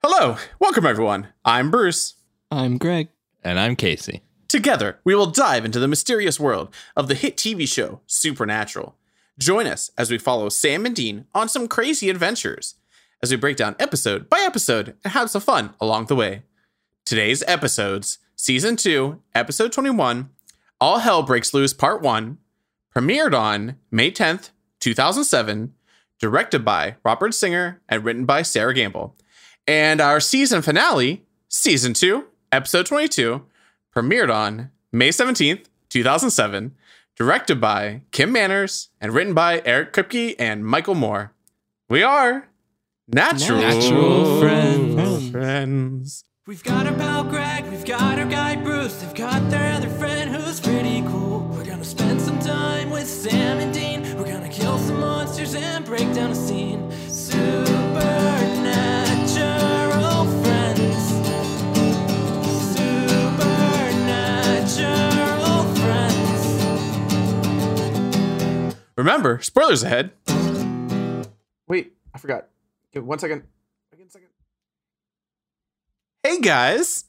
Hello, welcome everyone. I'm Bruce. I'm Greg. And I'm Casey. Together, we will dive into the mysterious world of the hit TV show Supernatural. Join us as we follow Sam and Dean on some crazy adventures as we break down episode by episode and have some fun along the way. Today's episodes Season 2, Episode 21, All Hell Breaks Loose Part 1, premiered on May 10th, 2007, directed by Robert Singer and written by Sarah Gamble. And our season finale, Season 2, Episode 22, premiered on May 17th, 2007, directed by Kim Manners and written by Eric Kripke and Michael Moore. We are Natural, Natural friends. Friends. We've got our pal Greg, we've got our guy Bruce, they've got their other friend who's pretty cool. We're gonna spend some time with Sam and Dean. We're gonna kill some monsters and break down a scene. Remember, spoilers ahead. Wait, I forgot. Give one second. One second. Hey guys,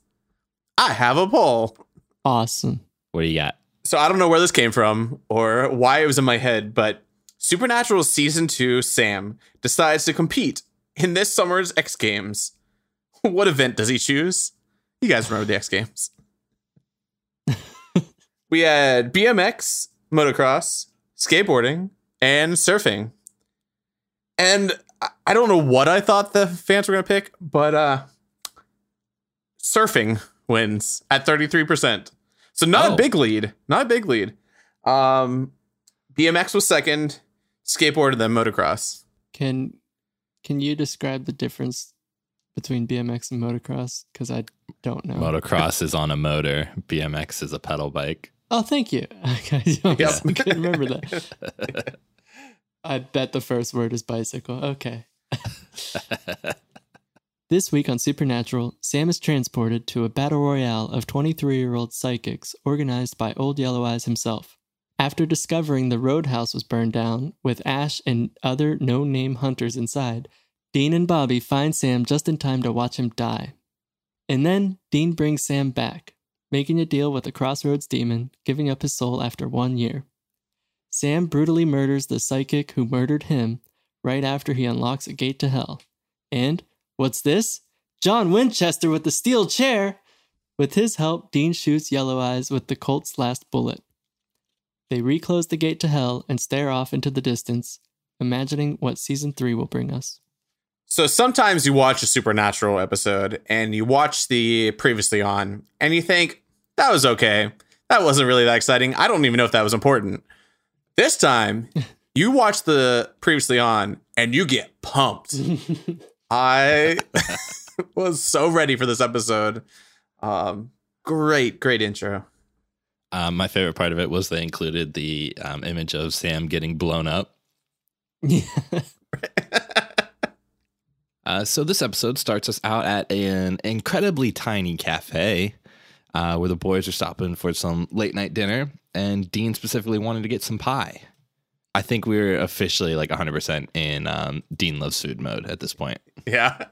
I have a poll. Awesome. What do you got? So I don't know where this came from or why it was in my head, but Supernatural season two Sam decides to compete in this summer's X Games. What event does he choose? You guys remember the X Games? we had BMX, motocross, skateboarding, and surfing. And I- I don't know what I thought the fans were going to pick, but uh surfing wins at 33%. So not a Oh. big lead, not a big lead. Um BMX was second, skateboard and then motocross. Can can you describe the difference between BMX and motocross? Because I don't know. Motocross is on a motor. BMX is a pedal bike. Oh, thank you. Okay, Yep. I can remember that. I bet the first word is bicycle. Okay. This week on Supernatural, Sam is transported to a battle royale of 23 year old psychics organized by Old Yellow Eyes himself. After discovering the roadhouse was burned down, with Ash and other no name hunters inside, Dean and Bobby find Sam just in time to watch him die. And then Dean brings Sam back, making a deal with the Crossroads demon, giving up his soul after one year. Sam brutally murders the psychic who murdered him right after he unlocks a gate to hell. And What's this? John Winchester with the steel chair. With his help, Dean shoots Yellow Eyes with the Colt's last bullet. They reclose the gate to hell and stare off into the distance, imagining what season three will bring us. So sometimes you watch a supernatural episode and you watch the previously on and you think that was okay. That wasn't really that exciting. I don't even know if that was important. This time, you watch the previously on and you get pumped. I was so ready for this episode. Um, great, great intro. Um, my favorite part of it was they included the um, image of Sam getting blown up. yeah. Uh, so this episode starts us out at an incredibly tiny cafe uh, where the boys are stopping for some late night dinner, and Dean specifically wanted to get some pie. I think we're officially like 100% in um, Dean loves food mode at this point. Yeah.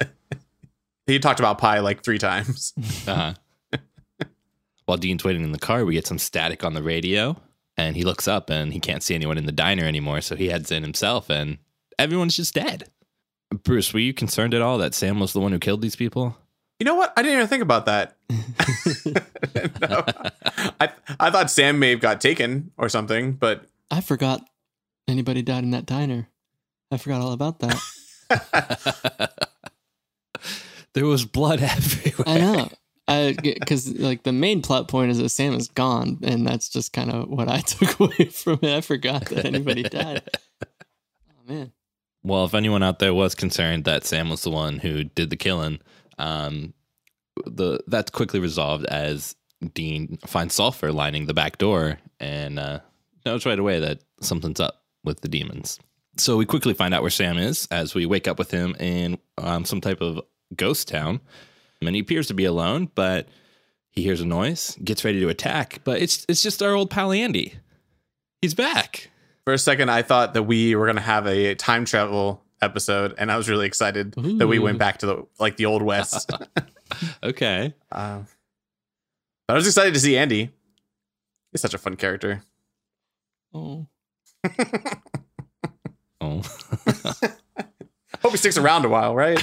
he talked about pie like three times. Uh-huh. While Dean's waiting in the car, we get some static on the radio, and he looks up and he can't see anyone in the diner anymore, so he heads in himself, and everyone's just dead. Bruce, were you concerned at all that Sam was the one who killed these people? You know what? I didn't even think about that. no. I I thought Sam may have got taken or something, but I forgot anybody died in that diner. I forgot all about that. there was blood everywhere. I know. I because like the main plot point is that Sam is gone, and that's just kind of what I took away from it. I forgot that anybody died. Oh man. Well, if anyone out there was concerned that Sam was the one who did the killing, um, the that's quickly resolved as Dean finds sulfur lining the back door and uh, knows right away that something's up with the demons. So we quickly find out where Sam is as we wake up with him in um, some type of ghost town, and he appears to be alone, but he hears a noise, gets ready to attack, but it's it's just our old pal Andy. He's back. For a second, I thought that we were going to have a time travel episode, and I was really excited that we went back to the like the old west. Okay. uh, I was excited to see Andy. He's such a fun character. Oh. Oh. Hope he sticks around a while, right?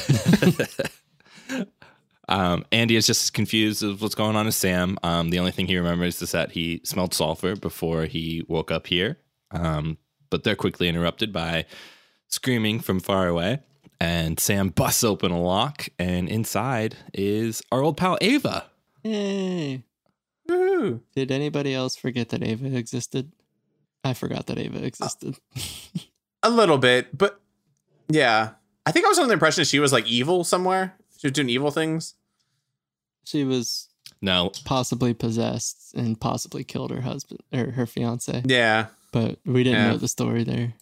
um, Andy is just as confused as what's going on with Sam. Um, the only thing he remembers is that he smelled sulfur before he woke up here. Um, but they're quickly interrupted by screaming from far away. And Sam busts open a lock, and inside is our old pal Ava. Yay. Woohoo. Did anybody else forget that Ava existed? I forgot that Ava existed. A little bit, but yeah. I think I was under the impression she was like evil somewhere. She was doing evil things. she was No, possibly possessed and possibly killed her husband or her fiance, Yeah. But we didn't Yeah. know the story there.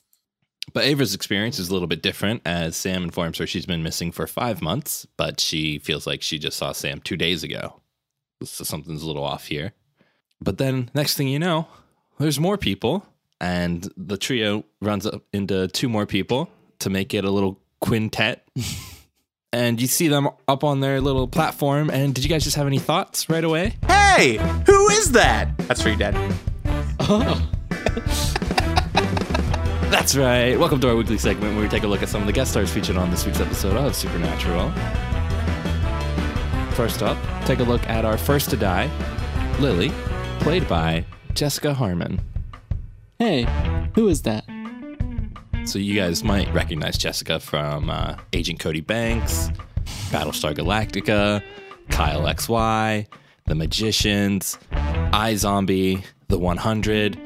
But Ava's experience is a little bit different as Sam informs her she's been missing for five months, but she feels like she just saw Sam two days ago. So something's a little off here. But then, next thing you know, there's more people, and the trio runs up into two more people to make it a little quintet. and you see them up on their little platform. And did you guys just have any thoughts right away? Hey, who is that? That's for you, Dad. Oh, That's right. Welcome to our weekly segment where we take a look at some of the guest stars featured on this week's episode of Supernatural. First up, take a look at our first to die, Lily, played by Jessica Harmon. hey, who is that? So you guys might recognize Jessica from uh, Agent Cody Banks, Battlestar Galactica, Kyle XY, The Magicians, iZombie, The 100,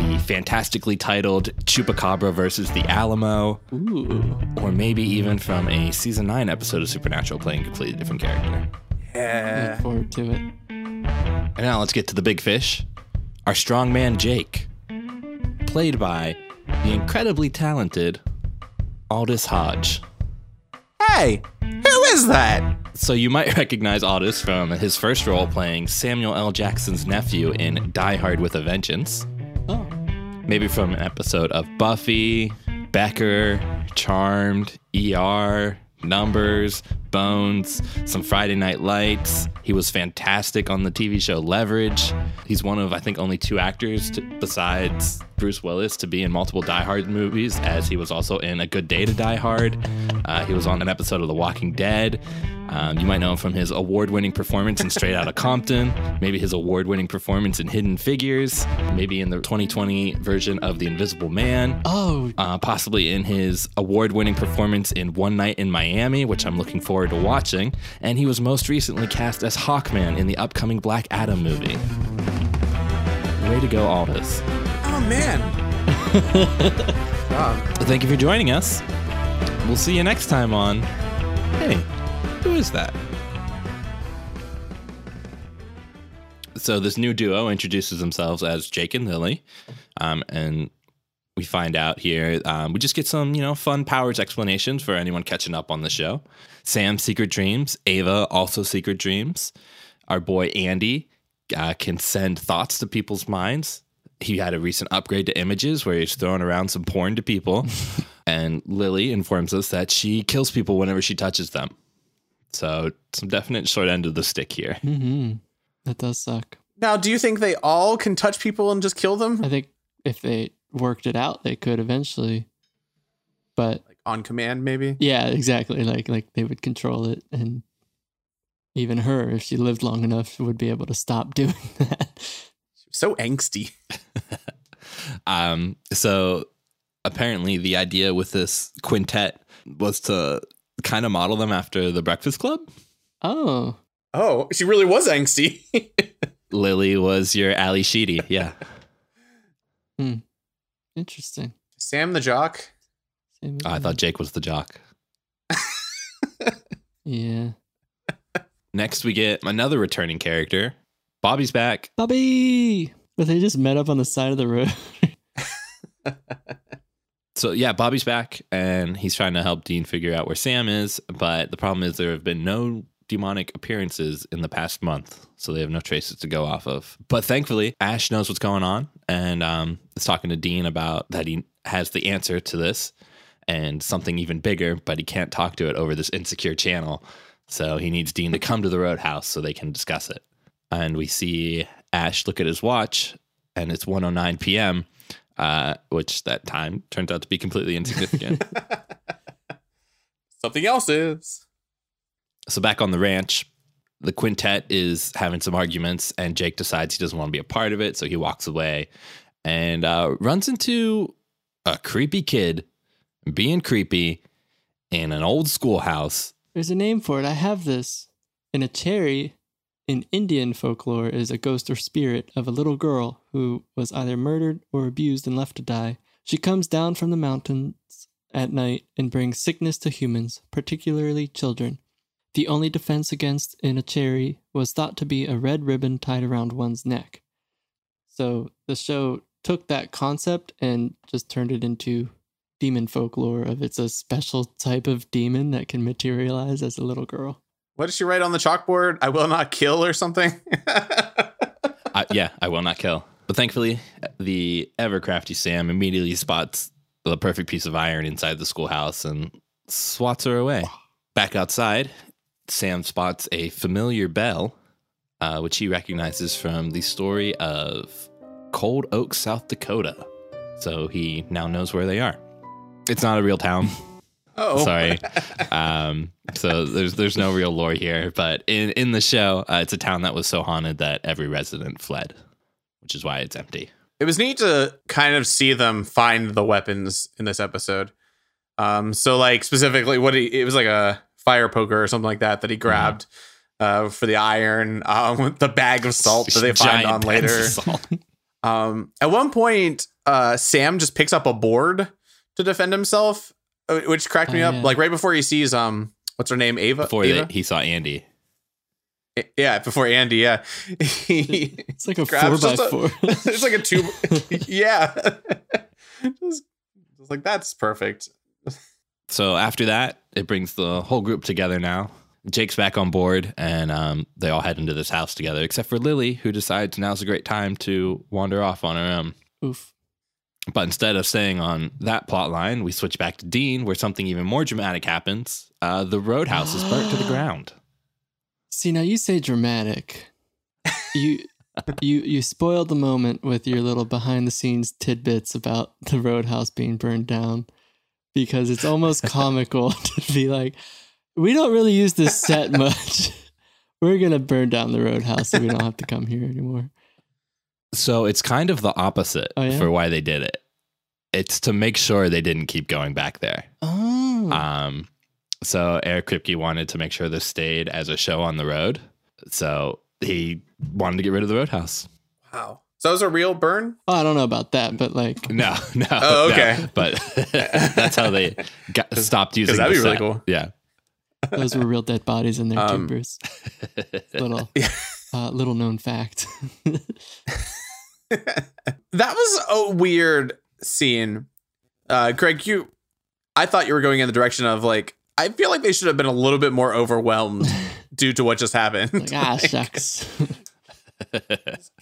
the fantastically titled Chupacabra versus the Alamo, Ooh, or maybe even from a season 9 episode of Supernatural playing a completely different character. Yeah. look forward to it. And now let's get to the big fish. Our strongman Jake, played by the incredibly talented Aldis Hodge. Hey, who is that? So you might recognize Aldis from his first role playing Samuel L. Jackson's nephew in Die Hard with a Vengeance. Oh, Maybe from an episode of Buffy, Becker, Charmed, ER, Numbers, Bones, some Friday Night Lights. He was fantastic on the TV show Leverage. He's one of, I think, only two actors to, besides Bruce Willis to be in multiple Die Hard movies, as he was also in A Good Day to Die Hard. Uh, he was on an episode of The Walking Dead. Um, you might know him from his award winning performance in Straight Outta Compton, maybe his award winning performance in Hidden Figures, maybe in the 2020 version of The Invisible Man, oh, uh, possibly in his award winning performance in One Night in Miami, which I'm looking forward to watching. And he was most recently cast as Hawkman in the upcoming Black Adam movie. Way to go, Aldis. Oh man. Wow. Thank you for joining us. We'll see you next time on. Hey, who is that? So this new duo introduces themselves as Jake and Lily, um, and we find out here um, we just get some you know fun powers explanations for anyone catching up on the show. Sam secret dreams, Ava also secret dreams. Our boy Andy uh, can send thoughts to people's minds. He had a recent upgrade to images where he's throwing around some porn to people. and Lily informs us that she kills people whenever she touches them. So some definite short end of the stick here. hmm that does suck. Now, do you think they all can touch people and just kill them? I think if they worked it out, they could eventually. But Like on command, maybe? yeah, exactly. Like like they would control it, and even her, if she lived long enough, would be able to stop doing that. So angsty. Um, so apparently the idea with this quintet was to kind of model them after the Breakfast Club. Oh, Oh, she really was angsty. Lily was your Ally Sheedy. Yeah. Hmm. Interesting. Sam the jock. Same I thought Jake was the jock. Yeah, Next, we get another returning character. Bobby's back. Bobby. But they just met up on the side of the road. So yeah, Bobby's back and he's trying to help Dean figure out where Sam is. But the problem is there have been no demonic appearances in the past month, so they have no traces to go off of. But thankfully, Ash knows what's going on and um, is talking to Dean about that he has the answer to this. and something even bigger, but he can't talk to it over this insecure channel. So he needs Dean to come to the roadhouse so they can discuss it. And we see Ash look at his watch, and it's 1:09 p.m., uh, which that time turns out to be completely insignificant. Something else is. so back on the ranch, the quintet is having some arguments, and Jake decides he doesn't want to be a part of it, so he walks away and uh, runs into a creepy kid being creepy in an old schoolhouse. There's a name for it. I have this. An Acheri, in Indian folklore, is a ghost or spirit of a little girl who was either murdered or abused and left to die. She comes down from the mountains at night and brings sickness to humans, particularly children. The only defense against an Acheri was thought to be a red ribbon tied around one's neck. So the show took that concept and just turned it into demon folklore of it's a special type of demon that can materialize as a little girl. What did she write on the chalkboard? I will not kill or something. Yeah, I will not kill. But thankfully, the ever crafty Sam immediately spots the perfect piece of iron inside the schoolhouse and swats her away. Back outside, Sam spots a familiar bell, uh, which he recognizes from the story of Cold Oak, South Dakota. So he now knows where they are. It's not a real town. Oh, Sorry. Um, so there's there's no real lore here, but in in the show, uh, it's a town that was so haunted that every resident fled, which is why it's empty. It was neat to kind of see them find the weapons in this episode. Um, so like specifically, what he it was like a fire poker or something like that that he grabbed uh, for the iron. Um, the bag of salt that they find on later. Um, at one point, uh, Sam just picks up a board to defend himself, which cracked me Oh, up. yeah. Like right before he sees um, what's her name, Ava. Before Ava? they, he saw Andy. yeah, before Andy. Yeah, He- It's like a four by just a- four. it's like a tube. yeah, just, just like that's perfect. So after that, it brings the whole group together now. Jake's back on board, and um, they all head into this house together, except for Lily, who decides now's a great time to wander off on her own. Oof. But instead of staying on that plot line, we switch back to Dean, where something even more dramatic happens. Uh, the roadhouse is burnt to the ground. See, now you say dramatic. You you you spoiled the moment with your little behind the scenes tidbits about the roadhouse being burned down because it's almost comical to be like, we don't really use this set much. We're gonna burn down the roadhouse so we don't have to come here anymore. So it's kind of the opposite Oh, yeah? for why they did it. It's to make sure they didn't keep going back there. Oh, Um, so Eric Kripke wanted to make sure this stayed as a show on the road. So he wanted to get rid of the roadhouse. Wow. So that was a real burn. Oh, I don't know about that, but like, No, no. Oh, no. okay. But that's how they got, stopped using. that'd the be really cool. Yeah. those were real dead bodies in there too, Um, Bruce. Little, uh, little known fact. that was a weird scene. Uh, Greg, you, I thought you were going in the direction of like, I feel like they should have been a little bit more overwhelmed due to what just happened. like, ah, shucks.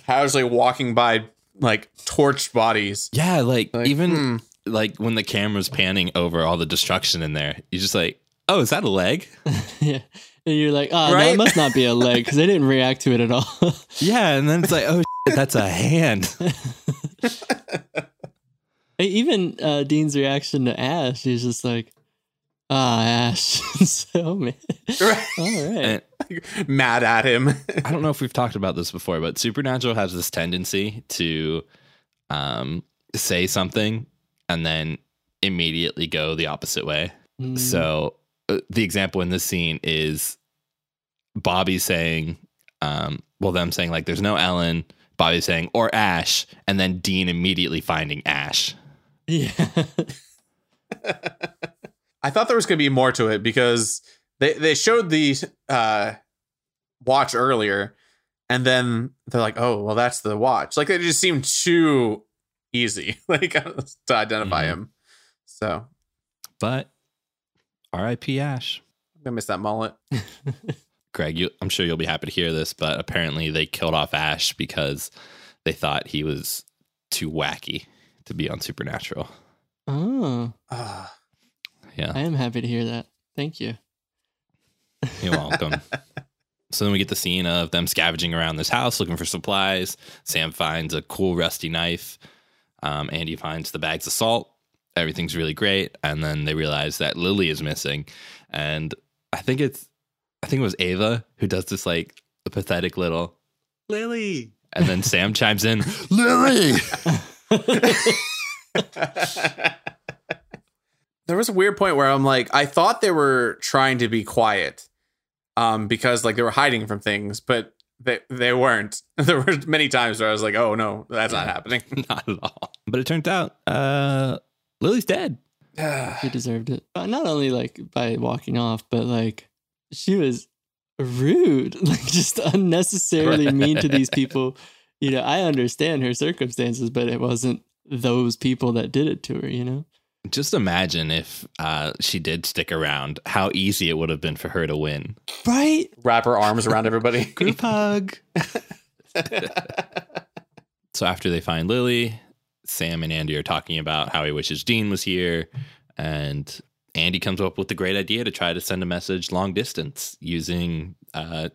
Casually walking by like torched bodies. Yeah, like, Like, even hmm. like when the camera's panning over all the destruction in there, you're just like, oh, is that a leg? yeah. And you're like, oh, no, Right? it must not be a leg because they didn't react to it at all. yeah, and then it's like, oh, shit, that's a hand. Even uh, Dean's reaction to Ash, he's just like, ah, Ash. so, man. Right. All right. And Mad at him. I don't know if we've talked about this before, but Supernatural has this tendency to um, say something and then immediately go the opposite way. Mm, So uh, the example in this scene is Bobby saying, um, well, them saying like, "There's no Ellen." Bobby saying, "or Ash," and then Dean immediately finding Ash. yeah. I thought there was going to be more to it because they they showed the uh, watch earlier, and then they're like, "Oh, well, that's the watch." Like it just seemed too easy, like to identify Mhm. him. So But R.I.P. Ash. I'm gonna miss that mullet. Greg, you, I'm sure you'll be happy to hear this, but apparently they killed off Ash because they thought he was too wacky to be on Supernatural. oh. Ah, Yeah. I am happy to hear that. Thank you. You're welcome. so then we get the scene of them scavenging around this house looking for supplies. Sam finds a cool rusty knife. Um, Andy finds the bags of salt. Everything's really great. And then they realize that Lily is missing. And I think it's, I think it was Ava who does this like a pathetic little Lily. And then Sam chimes in, Lily. there was a weird point where I'm like, I thought they were trying to be quiet, um, because like they were hiding from things, but they they weren't. There were many times where I was like, oh no, that's not happening. Not at all. But it turned out uh, Lily's dead. She deserved it. Uh, Not only like by walking off, but like she was rude, like just unnecessarily mean to these people. You know, I understand her circumstances, but it wasn't those people that did it to her, you know? Just imagine if uh, she did stick around, how easy it would have been for her to win. Right? Wrap her arms around everybody. Group hug. So after they find Lily, Sam and Andy are talking about how he wishes Dean was here. And Andy comes up with the great idea to try to send a message long distance using uh,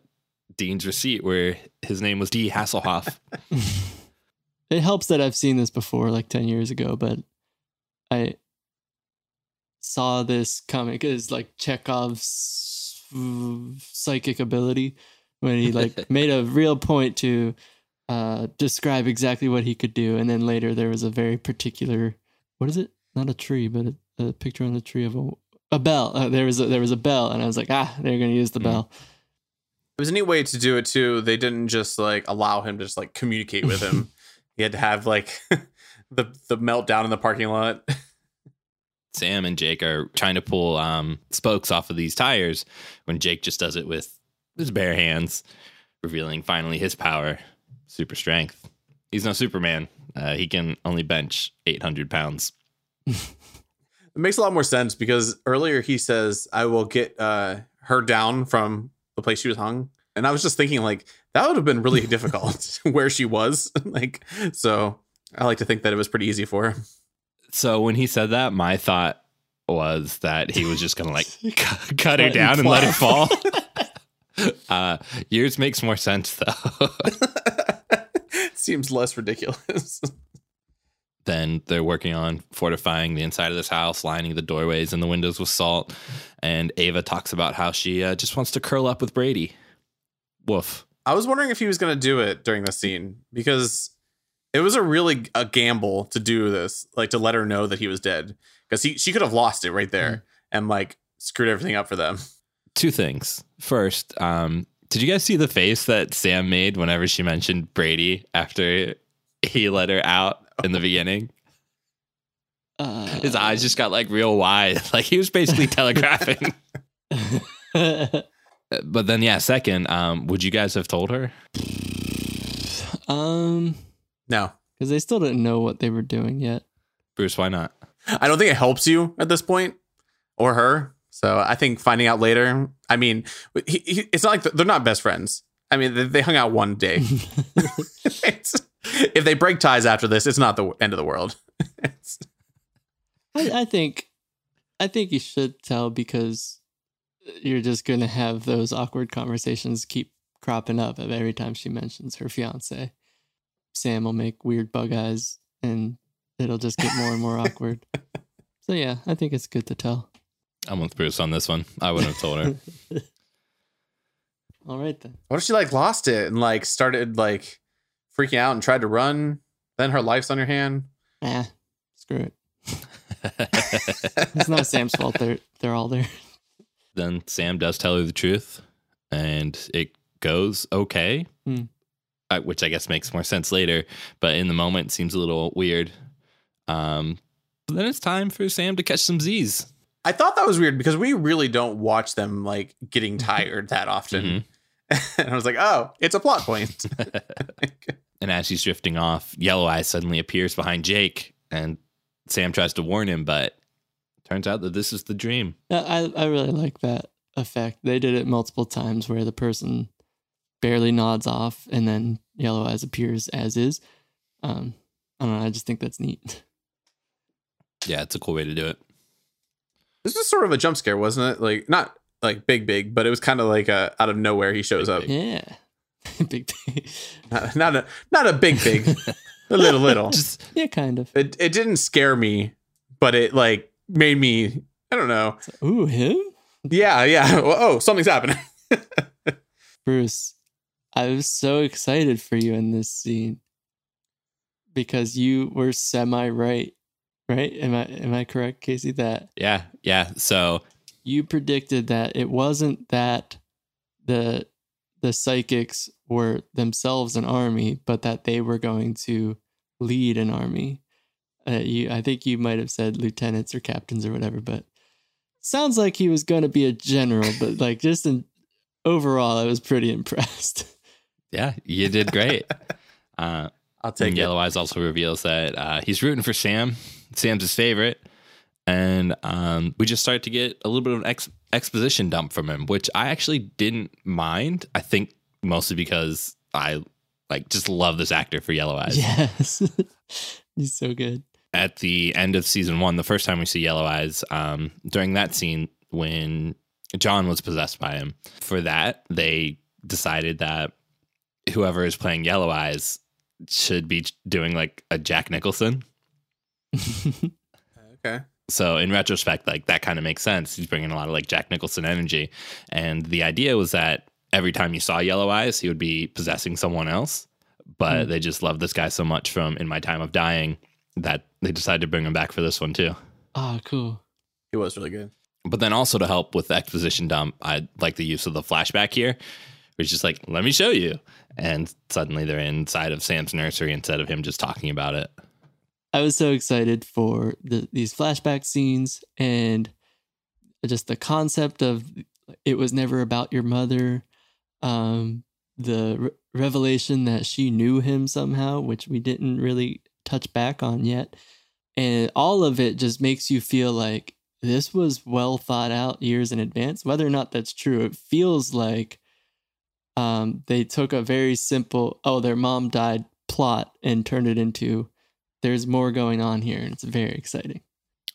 Dean's receipt where his name was D. Hasselhoff. It helps that I've seen this before, like 10 years ago, but I saw this comic as like Chekhov's psychic ability when he like made a real point to uh, describe exactly what he could do. And then later there was a very particular, what is it? Not a tree, but a, a picture on the tree of a, a bell. Uh, there was a, there was a bell, and I was like, ah, they're gonna use the Mm. bell. It was a neat way to do it too. They didn't just like allow him to just like communicate with him. he had to have like the the meltdown in the parking lot. Sam and Jake are trying to pull um, spokes off of these tires when Jake just does it with his bare hands, revealing finally his power, super strength. He's no Superman. Uh, he can only bench 800 pounds. It makes a lot more sense because earlier he says, "I will get uh, her down from the place she was hung," and I was just thinking like that would have been really difficult where she was. like, so I like to think that it was pretty easy for her. So when he said that, my thought was that he was just going to like cu- cut her down and let her fall. fall. uh, yours makes more sense though. Seems less ridiculous. Then they're working on fortifying the inside of this house, lining the doorways and the windows with salt. And Ava talks about how she uh, just wants to curl up with Brady. Woof. I was wondering if he was going to do it during the scene because it was a really a gamble to do this, like to let her know that he was dead because he she could have lost it right there and like screwed everything up for them. Two things. First, um, did you guys see the face that Sam made whenever she mentioned Brady after he let her out in the beginning? Uh, His eyes just got like real wide. Like he was basically telegraphing. But then, yeah, second, um, would you guys have told her? um, No, because they still didn't know what they were doing yet. Bruce, why not? I don't think it helps you at this point or her. So I think finding out later. I mean, he, he, it's not like they're not best friends. I mean, they, they hung out one day. It's- if they break ties after this, it's not the end of the world. I, I think, I think you should tell because you're just gonna have those awkward conversations keep cropping up every time she mentions her fiance. Sam will make weird bug eyes, and it'll just get more and more awkward. So yeah, I think it's good to tell. I'm with Bruce on this one. I wouldn't have told her. All right then. what if she like lost it and like started like freaking out and tried to run? Then her life's on your hand. Ah, screw it. It's not Sam's fault. They're they're all there. then Sam does tell her the truth, and it goes okay, Hmm. uh, which I guess makes more sense later. But in the moment, it seems a little weird. Um, but then it's time for Sam to catch some Z's. I thought that was weird because we really don't watch them like getting tired that often. Mhm. and I was like, oh, it's a plot point. And as he's drifting off, Yellow Eyes suddenly appears behind Jake, and Sam tries to warn him, but turns out that this is the dream. I I really like that effect. They did it multiple times where the person barely nods off, and then Yellow Eyes appears as is. Um, I don't know. I just think that's neat. Yeah, it's a cool way to do it. This was sort of a jump scare, wasn't it? Like not like big, big, but it was kind of like a out of nowhere he shows Big, up. big. Yeah. Big thing. Not, not a not a big, big, a little, little. Just Yeah, kind of. It it didn't scare me, but it like made me. I don't know. Ooh, him? Yeah, yeah. Oh, oh, something's happening. Bruce, I was so excited for you in this scene because you were semi right. Right? Am I am I correct, Casey? That yeah, yeah. So you predicted that it wasn't that the the psychics were themselves an army, but that they were going to lead an army. Uh, you, I think you might have said lieutenants or captains or whatever, but sounds like he was going to be a general. But like just in overall, I was pretty impressed. yeah, you did great. uh, I'll take and it. Yellow Eyes also reveals that uh, he's rooting for Sam. Sam's his favorite. And um, we just started to get a little bit of an ex- exposition dump from him, which I actually didn't mind. I think mostly because I like just love this actor for Yellow Eyes. yes, he's so good. At the end of season one, the first time we see Yellow Eyes, um, during that scene when John was possessed by him, for that they decided that whoever is playing Yellow Eyes should be doing like a Jack Nicholson. Okay. So in retrospect, like that kind of makes sense. He's bringing a lot of like Jack Nicholson energy, and the idea was that every time you saw Yellow Eyes, he would be possessing someone else. But Hmm. they just loved this guy so much from In My Time of Dying that they decided to bring him back for this one too. Ah, cool. He was really good. But then also to help with the exposition dump, I like the use of the flashback here, which is like, let me show you. And suddenly they're inside of Sam's nursery instead of him just talking about it. I was so excited for the, these flashback scenes and just the concept of it was never about your mother. Um, the re- revelation that she knew him somehow, which we didn't really touch back on yet. And all of it just makes you feel like this was well thought out years in advance. Whether or not that's true, it feels like um, they took a very simple, oh, their mom died plot and turned it into there's more going on here. And it's very exciting.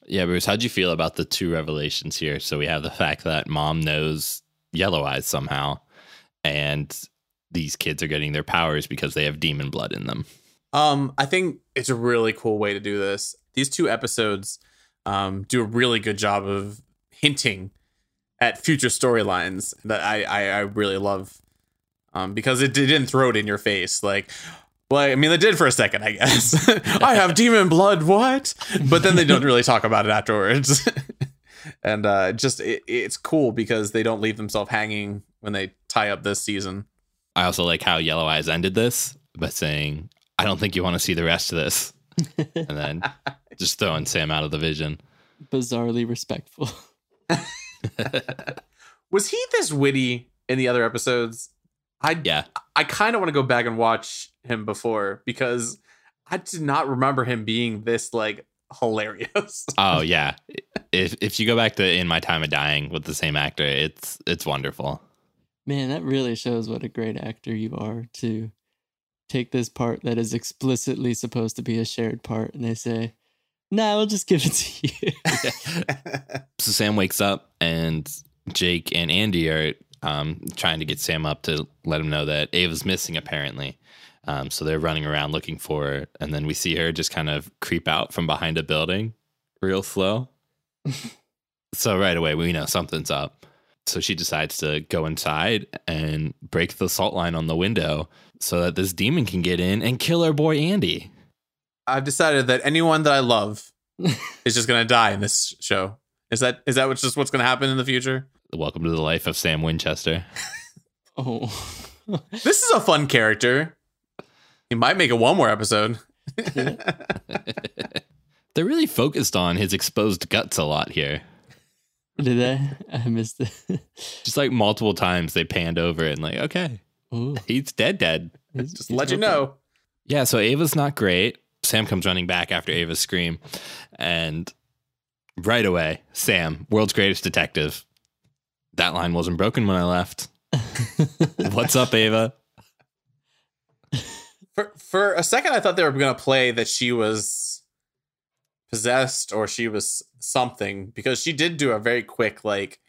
Yeah, Bruce, how'd you feel about the two revelations here? So we have the fact that mom knows Yellow Eyes somehow, and these kids are getting their powers because they have demon blood in them. Um, I think it's a really cool way to do this. These two episodes um, do a really good job of hinting at future storylines that I, I, I really love um, because it, it didn't throw it in your face. Like, well, I mean, they did for a second, I guess. I have demon blood, what? But then they don't really talk about it afterwards. and uh, just it, it's cool because they don't leave themselves hanging when they tie up this season. I also like how Yellow Eyes ended this by saying, I don't think you want to see the rest of this. and then just throwing Sam out of the vision. Bizarrely respectful. Was he this witty in the other episodes? I Yeah. I kind of want to go back and watch him before because I did not remember him being this like hilarious. Oh yeah. If if you go back to In My Time of Dying with the same actor, it's it's wonderful. Man, that really shows what a great actor you are to take this part that is explicitly supposed to be a shared part and they say, nah, we'll just give it to you. So Sam wakes up and Jake and Andy are um, trying to get Sam up to let him know that Ava's missing apparently. Um, so they're running around looking for her, and then we see her just kind of creep out from behind a building, real slow. so right away we know something's up. So she decides to go inside and break the salt line on the window so that this demon can get in and kill our boy Andy. I've decided that anyone that I love is just gonna die in this show. Is that is that what's just what's gonna happen in the future? Welcome to the life of Sam Winchester. oh. This is a fun character. He might make it one more episode. They're really focused on his exposed guts a lot here. Did I? I missed it. Just like multiple times they panned over it and like, okay, Ooh, he's dead dead. he's- just he's let you okay. know. Yeah, so Ava's not great. Sam comes running back after Ava's scream. And right away, Sam, world's greatest detective. That line wasn't broken when I left. What's up, Ava? For for a second, I thought they were gonna play that she was possessed or she was something because she did do a very quick like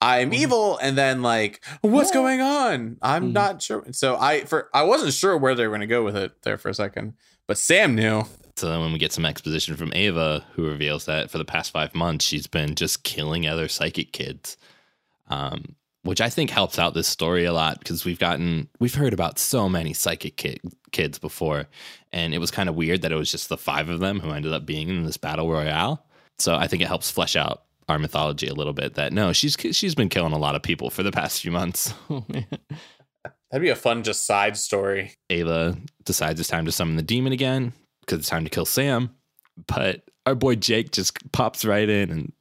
I'm Mhm. evil and then like what's What? going on? I'm Mhm. not sure. So I for I wasn't sure where they were going to go with it there for a second. But Sam knew. So then when we get some exposition from Ava, who reveals that for the past five months she's been just killing other psychic kids, um, which I think helps out this story a lot because we've gotten we've heard about so many psychic kid, kids before, and it was kind of weird that it was just the five of them who ended up being in this battle royale. So I think it helps flesh out our mythology a little bit. That no, she's she's been killing a lot of people for the past few months. Oh man. That'd be a fun just side story. Ava decides it's time to summon the demon again because it's time to kill Sam. But our boy Jake just pops right in and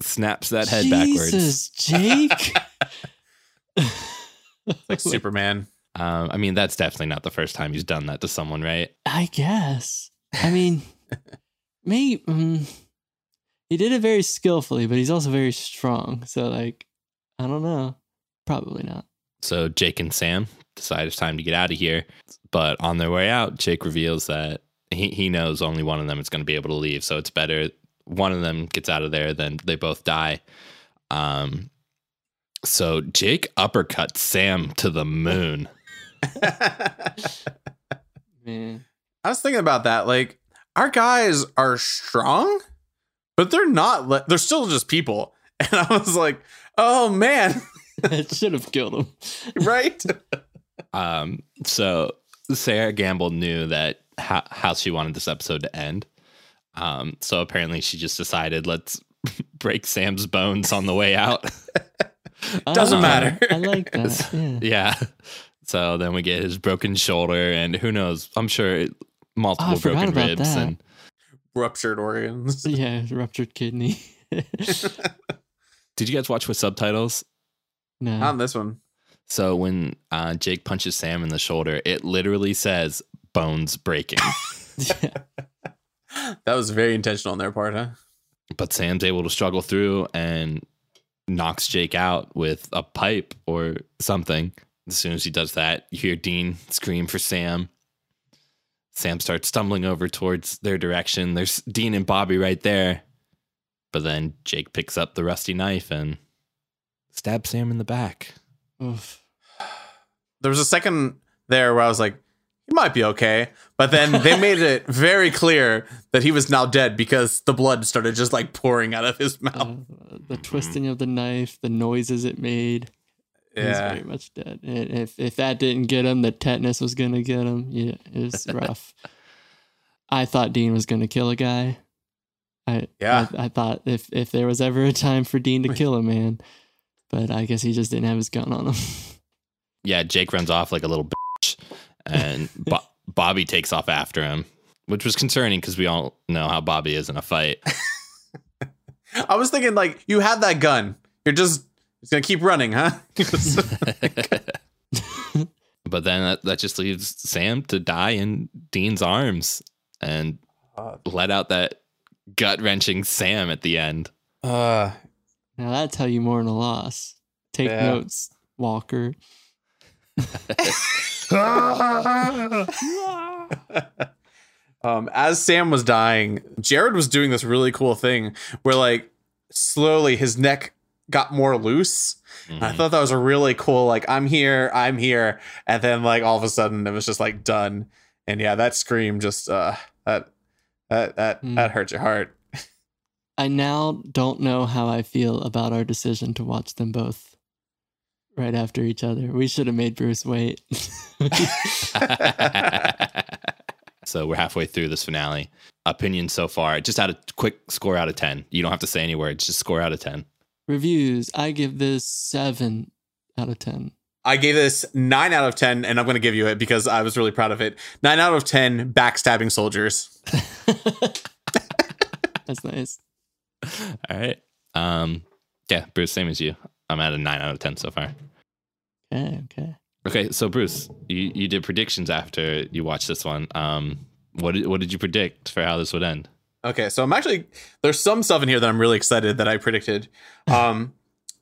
snaps that head backwards. Jesus, Jake. Like Superman. Um, I mean, that's definitely not the first time he's done that to someone, right? I guess. I mean, maybe um, he did it very skillfully, but he's also very strong. So, like, I don't know. Probably not. So Jake and Sam decide it's time to get out of here. But on their way out, Jake reveals that he, he knows only one of them is going to be able to leave. So it's better one of them gets out of there than they both die. Um, so Jake uppercuts Sam to the moon. Man. I was thinking about that. Like, our guys are strong, but they're not. le- They're still just people. And I was like, oh man, It should have killed him. right? Um, so Sarah Gamble knew that how, how she wanted this episode to end. Um, so apparently she just decided let's break Sam's bones on the way out. Doesn't Ah, matter. I like that. Yeah. yeah. So then we get his broken shoulder and who knows? I'm sure multiple Oh, broken ribs that. and Ruptured organs. Yeah, ruptured kidney. did you guys watch with subtitles? no. On this one. So when uh, Jake punches Sam in the shoulder, it literally says bones breaking. yeah. That was very intentional on their part, huh? but Sam's able to struggle through and knocks Jake out with a pipe or something. As soon as he does that, you hear Dean scream for Sam. Sam starts stumbling over towards their direction. There's Dean and Bobby right there. But then Jake picks up the rusty knife and stabs Sam in the back. Oof. There was a second there where I was like, he might be okay. But then they made it very clear that he was now dead because the blood started just like pouring out of his mouth. Uh, the twisting of the knife, the noises it made. Yeah. He's yeah. very much dead. And if if that didn't get him, the tetanus was gonna get him. Yeah, it was rough. I thought Dean was gonna kill a guy. I Yeah. I, I thought if if there was ever a time for Dean to kill a man, but I guess he just didn't have his gun on him. Yeah, Jake runs off like a little bitch, and Bo- Bobby takes off after him, which was concerning because we all know how Bobby is in a fight. I was thinking like you have that gun. You're just it's gonna keep running, huh? but then that, that just leaves Sam to die in Dean's arms and let out that gut wrenching Sam at the end. uh now that's how you mourn a loss. Take Yeah. notes, Walker. um, as Sam was dying, Jared was doing this really cool thing where, like, slowly his neck got more loose. And I thought that was a really cool, like, I'm here, I'm here. And then, like, all of a sudden it was just like done. And yeah, that scream just, uh, that, that, that, Mm. that hurt your heart. I now don't know how I feel about our decision to watch them both right after each other. We should have made Bruce wait. so we're halfway through this finale. Opinion so far, just out of quick score out of 10. You don't have to say any words, just score out of 10. Reviews, I give this seven out of 10. I gave this nine out of 10, and I'm going to give you it because I was really proud of it. Nine out of 10 backstabbing soldiers. That's nice. All right. Um, yeah, Bruce, same as you. I'm at a 9 out of 10 so far. Okay, okay. Okay, so Bruce, you, you did predictions after you watched this one. Um, what did, what did you predict for how this would end? Okay, so I'm actually there's some stuff in here that I'm really excited that I predicted. Um,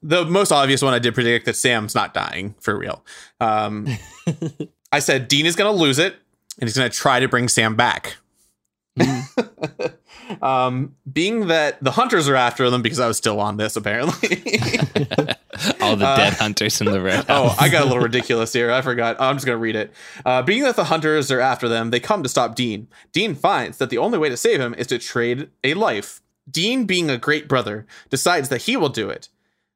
the most obvious one I did predict that Sam's not dying for real. Um, I said Dean is going to lose it and he's going to try to bring Sam back. Mm. Um, being that the hunters are after them because I was still on this apparently. All the Uh, dead hunters in the road. oh, I got a little ridiculous here. I forgot. I'm just gonna read it. Uh, being that the hunters are after them, they come to stop Dean. Dean finds that the only way to save him is to trade a life. Dean, being a great brother, decides that he will do it.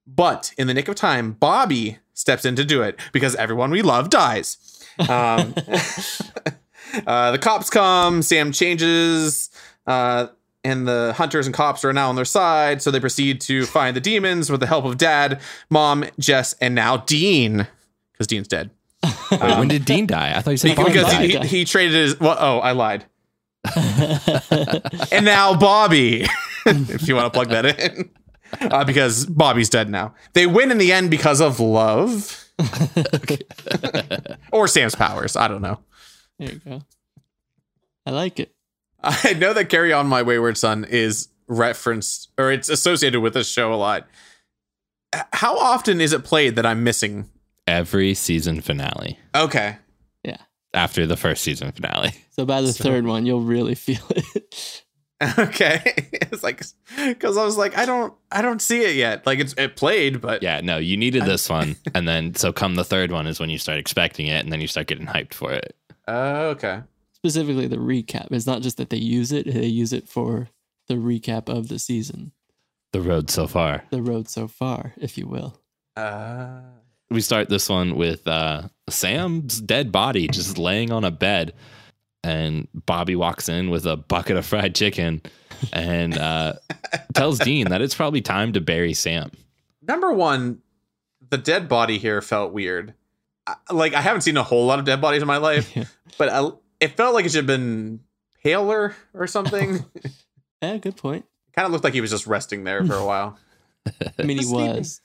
But in the nick of time, Bobby steps in to do it because everyone we love dies. Um, uh, the cops come. Sam changes. Uh, and the hunters and cops are now on their side, so they proceed to find the demons with the help of Dad, Mom, Jess, and now Dean, because Dean's dead. Wait, when did Dean die? I thought you said Because Dean because died. he, he, he traded his. Well, oh, I lied. and now Bobby, if you want to plug that in, uh, because Bobby's dead now. They win in the end because of love, or Sam's powers. I don't know. There you go. I like it. I know that "Carry On My Wayward Son" is referenced or it's associated with this show a lot. How often is it played that I'm missing? Every season finale Okay, Yeah. after the first season finale. So by the So- third one, you'll really feel it. okay. it's like because I was like, I don't, I don't see it yet. Like it's it played, but Yeah, no, you needed this one, and then so come the third one is when you start expecting it, and then you start getting hyped for it. Uh, okay. Specifically, the recap. It's not just that they use it; they use it for the recap of the season, The road so far. the road so far, if you will. Uh, We start this one with uh, Sam's dead body just laying on a bed, and Bobby walks in with a bucket of fried chicken and uh, tells Dean that it's probably time to bury Sam. number one, the dead body here felt weird. I- Like I haven't seen a whole lot of dead bodies in my life, Yeah. but I, it felt like it should have been paler or something. Yeah, good point. kind of looked like he was just resting there for a while. I mean, he Sleeping. was.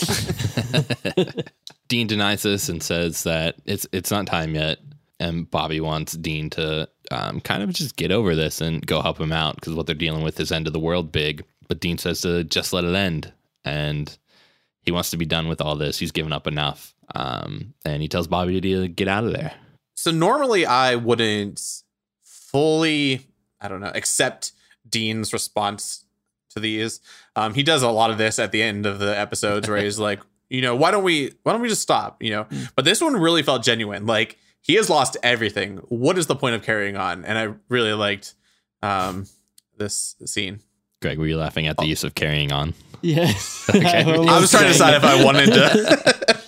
Dean denies this and says that it's it's not time yet, and Bobby wants Dean to um, kind of just get over this and go help him out because what they're dealing with is end of the world big. But Dean says to just let it end, and he wants to be done with all this. He's given up enough, um, and he tells Bobby to get out of there. So normally I wouldn't fully, I don't know, accept Dean's response to these. Um, he does a lot of this at the end of the episodes where he's like, you know, why don't we, why don't we just stop? You know, but this one really felt genuine. Like he has lost everything. What is the point of carrying on? And I really liked um, this scene. Greg, were you laughing at the use of carrying on? Yes. Okay. I was trying to decide if I wanted to.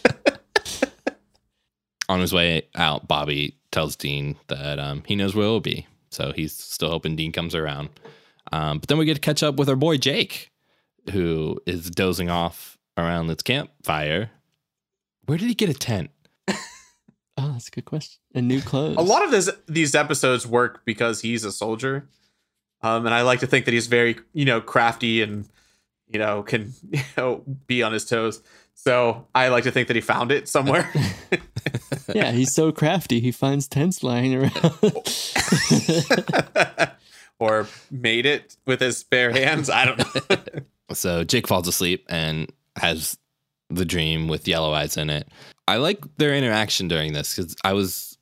On his way out, Bobby tells Dean that um, he knows where he'll be, so he's still hoping Dean comes around. Um, but then we get to catch up with our boy Jake, who is dozing off around this campfire. Where did he get a tent? Oh, that's a good question. And new clothes. a lot of this these episodes work because he's a soldier um and i like to think that he's very you know crafty and you know can you know be on his toes so i like to think that he found it somewhere Yeah, he's so crafty. He finds tents lying around. or made it with his bare hands i don't know So Jake falls asleep and has the dream with yellow eyes in it. I like their interaction during this because I was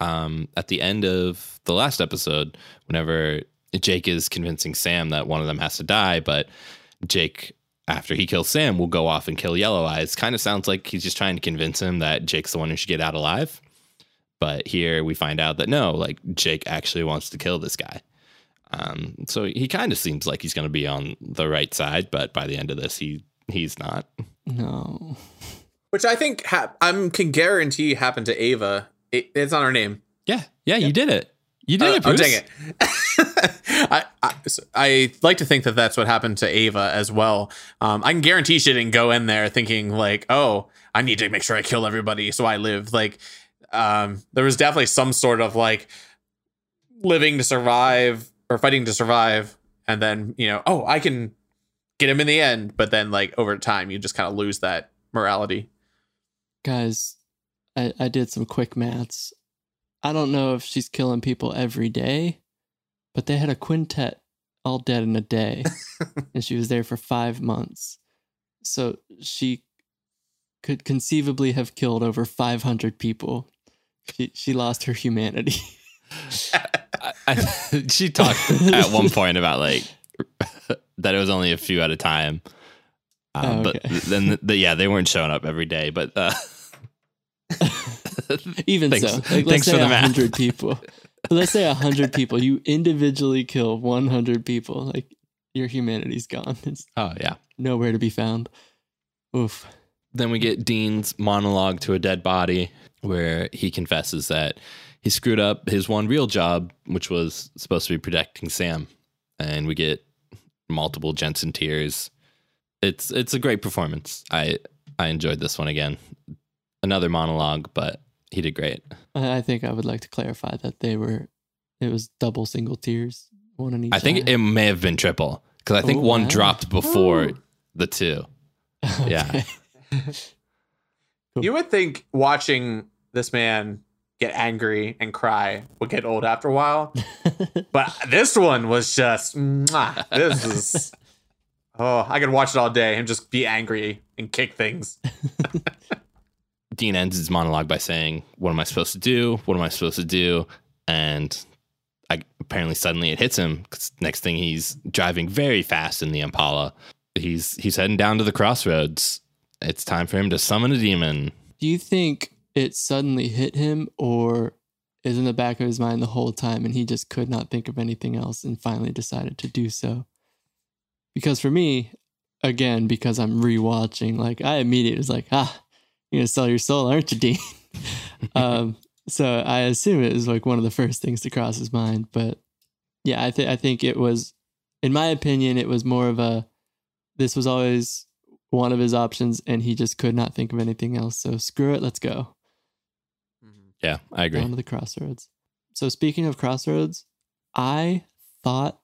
um, at the end of the last episode whenever Jake is convincing Sam that one of them has to die, but Jake, after he kills Sam, will go off and kill Yellow Eyes. Kind of sounds like he's just trying to convince him that Jake's the one who should get out alive. But here we find out that no, like Jake actually wants to kill this guy. Um, so he kind of seems like he's going to be on the right side, but by the end of this, he he's not. no. which i think ha- i can guarantee happened to ava it, it's on her name Yeah, yeah, you did it. You did Uh, it. Bruce. oh dang it I, I I like to think that that's what happened to Ava as well. Um, I can guarantee she didn't go in there thinking like, "Oh, I need to make sure I kill everybody so I live." Like, um, there was definitely some sort of like living to survive or fighting to survive, and then you know, oh, I can get him in the end. But then like over time, you just kind of lose that morality. Guys, I, I did some quick maths. I don't know if she's killing people every day, but they had a quintet all dead in a day. and she was there for five months. So she could conceivably have killed over 500 people. She, she lost her humanity. I, she talked at one point about like that it was only a few at a time. Um, Oh, But then, the, yeah, they weren't showing up every day. But uh, Even Thanks- so, like, thanks let's for say the math. hundred people. Let's say hundred people. You individually kill one hundred people. Like your humanity's gone. It's oh yeah. nowhere to be found. Oof. Then we get Dean's monologue to a dead body, where he confesses that he screwed up his one real job, which was supposed to be protecting Sam, and we get multiple Jensen tears. It's it's a great performance. I I enjoyed this one again. Another monologue, but he did great. I I think I would like to clarify that they were. It was double single tears, one in each. I think eye. it may have been triple because I think Oh, one wow. dropped before Ooh. the two. yeah. Okay. You would think watching this man get angry and cry would get old after a while, but this one was just mwah, this is. Oh, I could watch it all day and just be angry and kick things. Dean ends his monologue by saying, "What am I supposed to do? What am I supposed to do?" And I, apparently, suddenly it hits him. 'cause next thing, he's driving very fast in the Impala. He's he's heading down to the crossroads. It's time for him to summon a demon. Do you think it suddenly hit him, or is in the back of his mind the whole time, and he just could not think of anything else, and finally decided to do so? Because for me, again, because I'm rewatching, like I immediately was like, ah, you're gonna sell your soul, aren't you, Dean? um, so I assume it was like one of the first things to cross his mind. But yeah, I think I think it was, in my opinion, it was more of a. This was always one of his options, and he just could not think of anything else. So screw it, let's go Yeah, I agree. down to the crossroads. So speaking of crossroads, I thought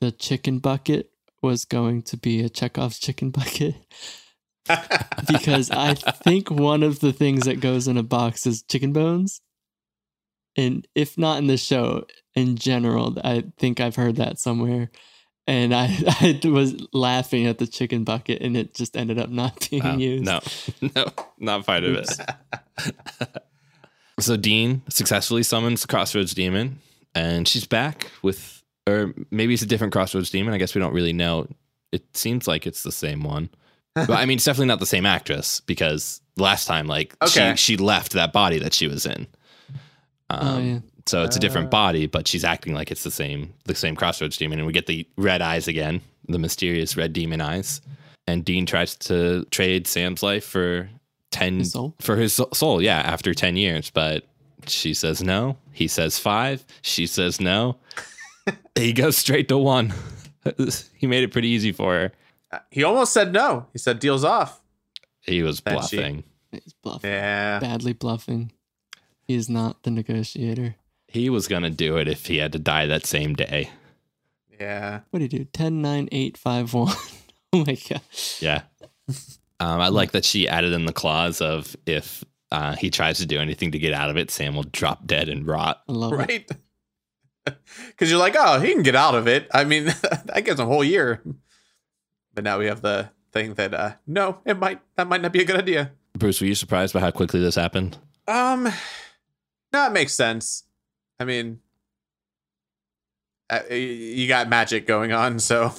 the chicken bucket was going to be a Chekhov's chicken bucket because I think one of the things that goes in a box is chicken bones. And if not in the show, in general, I think I've heard that somewhere. And I, I was laughing at the chicken bucket and it just ended up not being Oh, used. no, no, not part of it. so Dean successfully summons Crossroads Demon, and she's back with, or maybe it's a different Crossroads Demon. I guess we don't really know. It seems like it's the same one, but I mean, it's definitely not the same actress because last time, like, Okay. she she left that body that she was in. Um, Oh, yeah. So it's a different Uh. body, but she's acting like it's the same the same Crossroads Demon, and we get the red eyes again, the mysterious red demon eyes. And Dean tries to trade Sam's life for ten His soul? for his soul. Yeah, after ten years, but she says no. He says five. She says no. he goes straight to one. he made it pretty easy for her. He almost said no. He said deals off. He was That she- bluffing. He's bluffing. Yeah. Badly bluffing. He is not the negotiator. He was gonna do it if he had to die that same day. Yeah. What do you do? 10, 9, 8, 5, 1. Oh my god. Yeah. Um, I like that she added in the clause of if uh, he tries to do anything to get out of it, Sam will drop dead and rot. I love it. Right. Because you're like, oh, he can get out of it. I mean, that gives a whole year. But now we have the thing that uh no, it might that might not be a good idea. Bruce, were you surprised by how quickly this happened? Um, no, it makes sense. I mean, uh, you got magic going on, so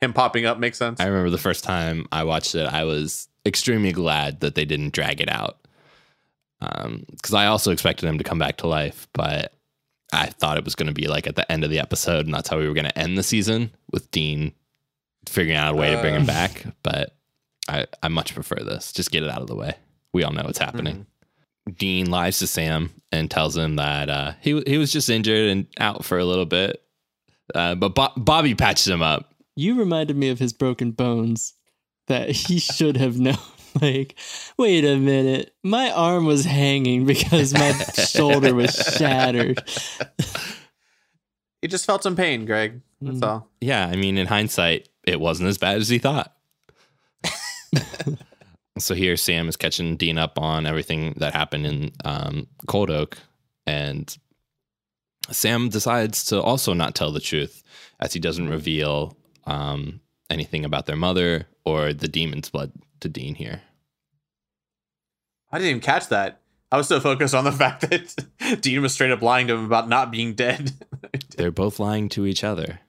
him popping up makes sense. I remember the first time I watched it, I was extremely glad that they didn't drag it out. Um, because I also expected him to come back to life, but I thought it was going to be like at the end of the episode, and that's how we were going to end the season with Dean figuring out a way to bring him Uh. back. But I, I much prefer this. Just get it out of the way. We all know what's happening. Dean lies to Sam and tells him that uh, he he was just injured and out for a little bit, uh, but Bo- Bobby patches him up. You reminded me of his broken bones that he should have known. Like, wait a minute. My arm was hanging because my shoulder was shattered. He just felt some pain, Greg. That's Mm. all. Yeah, I mean, in hindsight, it wasn't as bad as he thought. so here, Sam is catching Dean up on everything that happened in um, Cold Oak, and Sam decides to also not tell the truth, as he doesn't reveal um, anything about their mother or the demon's blood to Dean here. I didn't even catch that. I was so focused on the fact that Dean was straight up lying to him about not being dead. They're both lying to each other,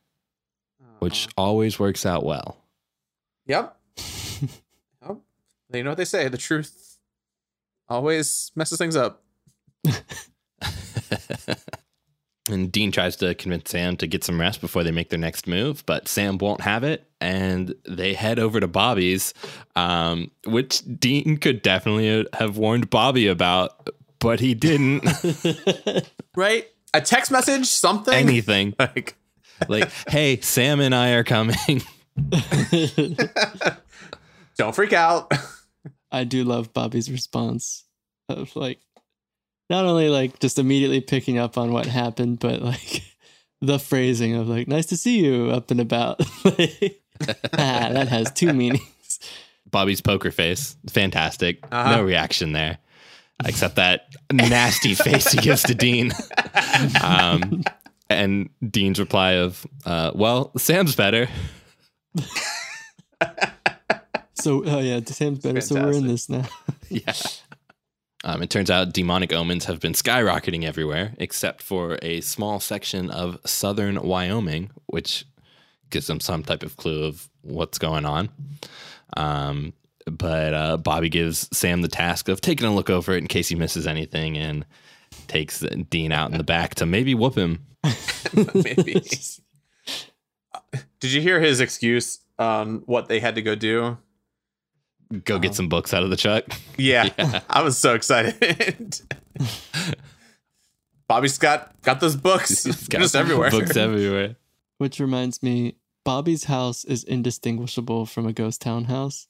which always works out well. Yep. yep. You know what they say: the truth always messes things up. and Dean tries to convince Sam to get some rest before they make their next move, but Sam won't have it, and they head over to Bobby's, um, which Dean could definitely have warned Bobby about, but he didn't. Right? A text message, something, Anything like. like, "Hey, Sam and I are coming." Don't freak out. I do love Bobby's response of like not only like just immediately picking up on what happened, but like the phrasing of like "nice to see you" up and about. Like, ah, that has two meanings. Bobby's poker face, fantastic. Uh-huh. No reaction there, except that nasty face he gives to Dean. Um, and Dean's reply of, uh, "Well, Sam's better." So, oh yeah, Sam's better. So we're in this now. yeah. Um, it turns out demonic omens have been skyrocketing everywhere, except for a small section of southern Wyoming, which gives them some type of clue of what's going on. Um, but uh, Bobby gives Sam the task of taking a look over it in case he misses anything, and takes Dean out in the back to maybe whoop him. Maybe. Did you hear his excuse on what they had to go do? Go get some books out of the truck. Yeah, I was so excited. Bobby's got got those books got just everywhere. Books everywhere. Which reminds me, Bobby's house is indistinguishable from a ghost town house.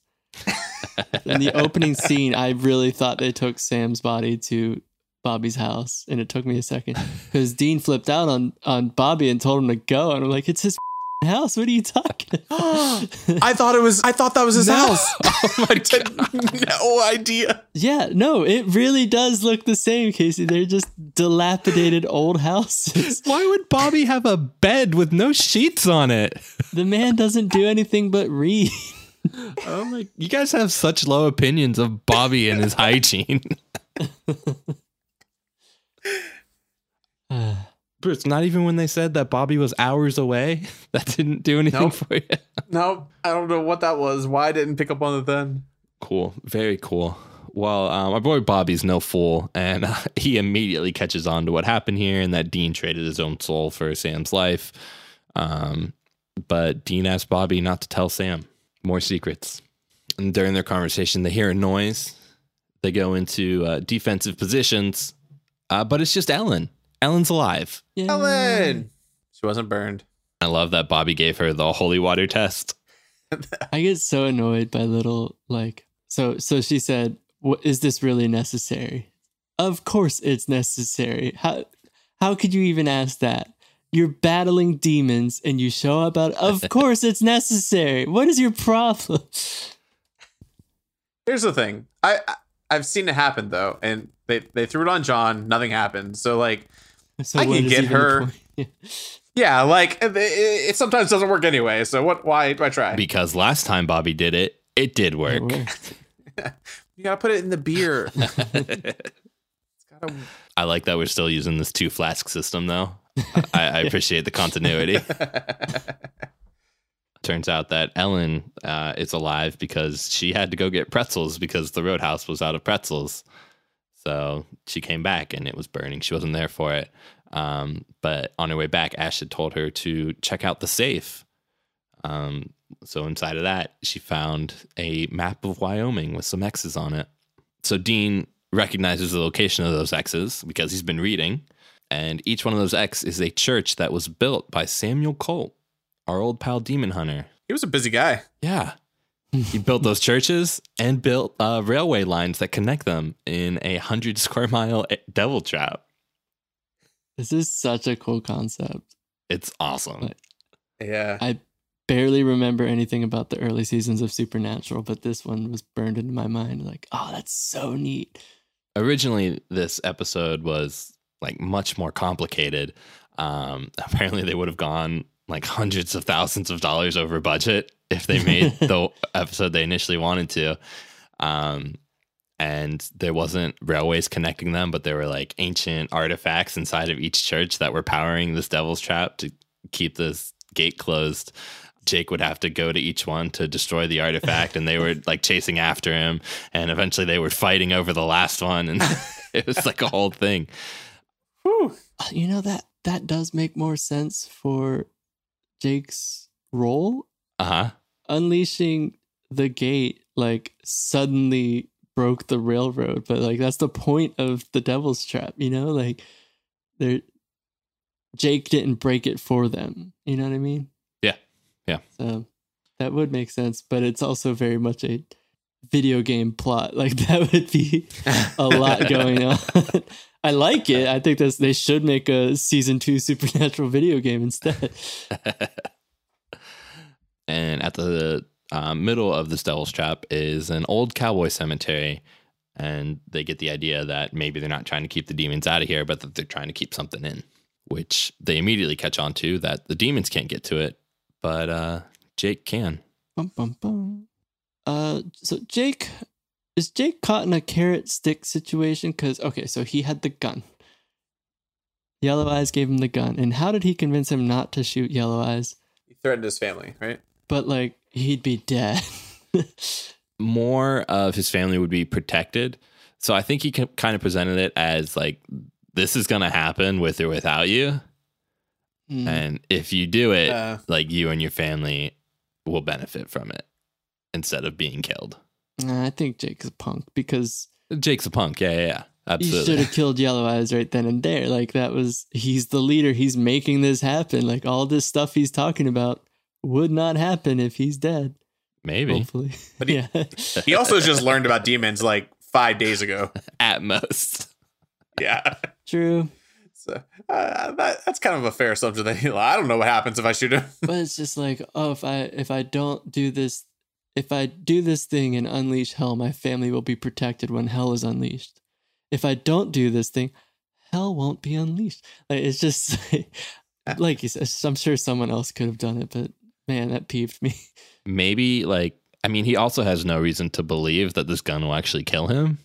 In the opening scene, I really thought they took Sam's body to Bobby's house, and it took me a second because Dean flipped out on on Bobby and told him to go, and I'm like, "It's his house. What are you talking?" I thought it was. I thought that was his house. Oh my god! no idea. yeah, no, it really does look the same, Casey. They're just dilapidated old houses. Why would Bobby have a bed with no sheets on it? The man doesn't do anything but read. Oh my! You guys have such low opinions of Bobby and his hygiene. Bruce, not even when they said that Bobby was hours away, that didn't do anything Nope. for you. No, I don't know what that was. Why I didn't pick up on it then? Cool, very cool. Well, um, my boy Bobby's no fool, and uh, he immediately catches on to what happened here, and that Dean traded his own soul for Sam's life. Um, but Dean asked Bobby not to tell Sam more secrets. And during their conversation, they hear a noise. They go into uh, defensive positions, uh, but it's just Ellen. Ellen's alive. Yeah. Ellen. She wasn't burned. I love that Bobby gave her the holy water test. I get so annoyed by little like so so she said, "What is this really necessary?" Of course it's necessary. How how could you even ask that? You're battling demons and you show up out Of course it's necessary. What is your problem? Here's the thing. I, I I've seen it happen though, and they they threw it on John. Nothing happened. So like, So I can get her- yeah, like it, it, it sometimes doesn't work anyway. So what? Why? Why try? Because last time Bobby did it, it did work. It. You gotta put it in the beer. it's gotta. I like that we're still using this two flask system, though. I, I appreciate the continuity. Turns out that Ellen uh, is alive because she had to go get pretzels because the roadhouse was out of pretzels. So she came back and it was burning. She wasn't there for it. Um, but on her way back, Ash had told her to check out the safe. Um, so inside of that, she found a map of Wyoming with some X's on it. So Dean recognizes the location of those X's because he's been reading. And each one of those X is a church that was built by Samuel Colt, our old pal Demon Hunter. He was a busy guy. Yeah. he built those churches and built uh, railway lines that connect them in a hundred square mile e- devil trap. This is such a cool concept. It's awesome. Yeah. I barely remember anything about the early seasons of Supernatural, but this one was burned into my mind. Like, oh, that's so neat. Originally, this episode was like much more complicated. Um, apparently, they would have gone like hundreds of thousands of dollars over budget if they made the episode they initially wanted to. Um, and there wasn't railways connecting them, but there were like ancient artifacts inside of each church that were powering this devil's trap to keep this gate closed. Jake would have to go to each one to destroy the artifact, and they were like chasing after him. And eventually, they were fighting over the last one, and it was like a whole thing. Whew. You know that that does make more sense for Jake's role. Uh huh. Unleashing the gate like suddenly broke the railroad, but like that's the point of the devil's trap, you know? Like there Jake didn't break it for them. You know what I mean? Yeah. Yeah. So that would make sense, but it's also very much a video game plot. Like that would be a lot going on. I like it. I think that's they should make a season two supernatural video game instead. and at the um, middle of this devil's trap is an old cowboy cemetery and they get the idea that maybe they're not trying to keep the demons out of here but that they're trying to keep something in which they immediately catch on to that the demons can't get to it but uh jake can Bum, bum, bum. Uh, so Jake is Jake caught in a carrot stick situation? Because okay, so he had the gun. Yellow Eyes gave him the gun, and how did he convince him not to shoot Yellow Eyes? He threatened his family, right? But like he'd be dead. more of his family would be protected so i think he kind of presented it as like this is gonna happen with or without you Hmm. and if you do it Uh, like you and your family will benefit from it instead of being killed Nah, I think Jake's a punk because Jake's a punk. Yeah, yeah, yeah. he should Absolutely. have killed Yellow Eyes right then and there. Like that was he's the leader. He's making this happen. Like all this stuff he's talking about would not happen if he's dead. Maybe Hopefully, But he- yeah. he also just learned about demons like five days ago. at most. Yeah. True. So uh, that, that's kind of a fair assumption that he, I don't know what happens if I shoot him. but it's just like oh if i if i don't do this if i do this thing and unleash hell my family will be protected when hell is unleashed if i don't do this thing hell won't be unleashed like it's just like you said i'm sure someone else could have done it but man that peeved me Maybe like I mean, he also has no reason to believe that this gun will actually kill him.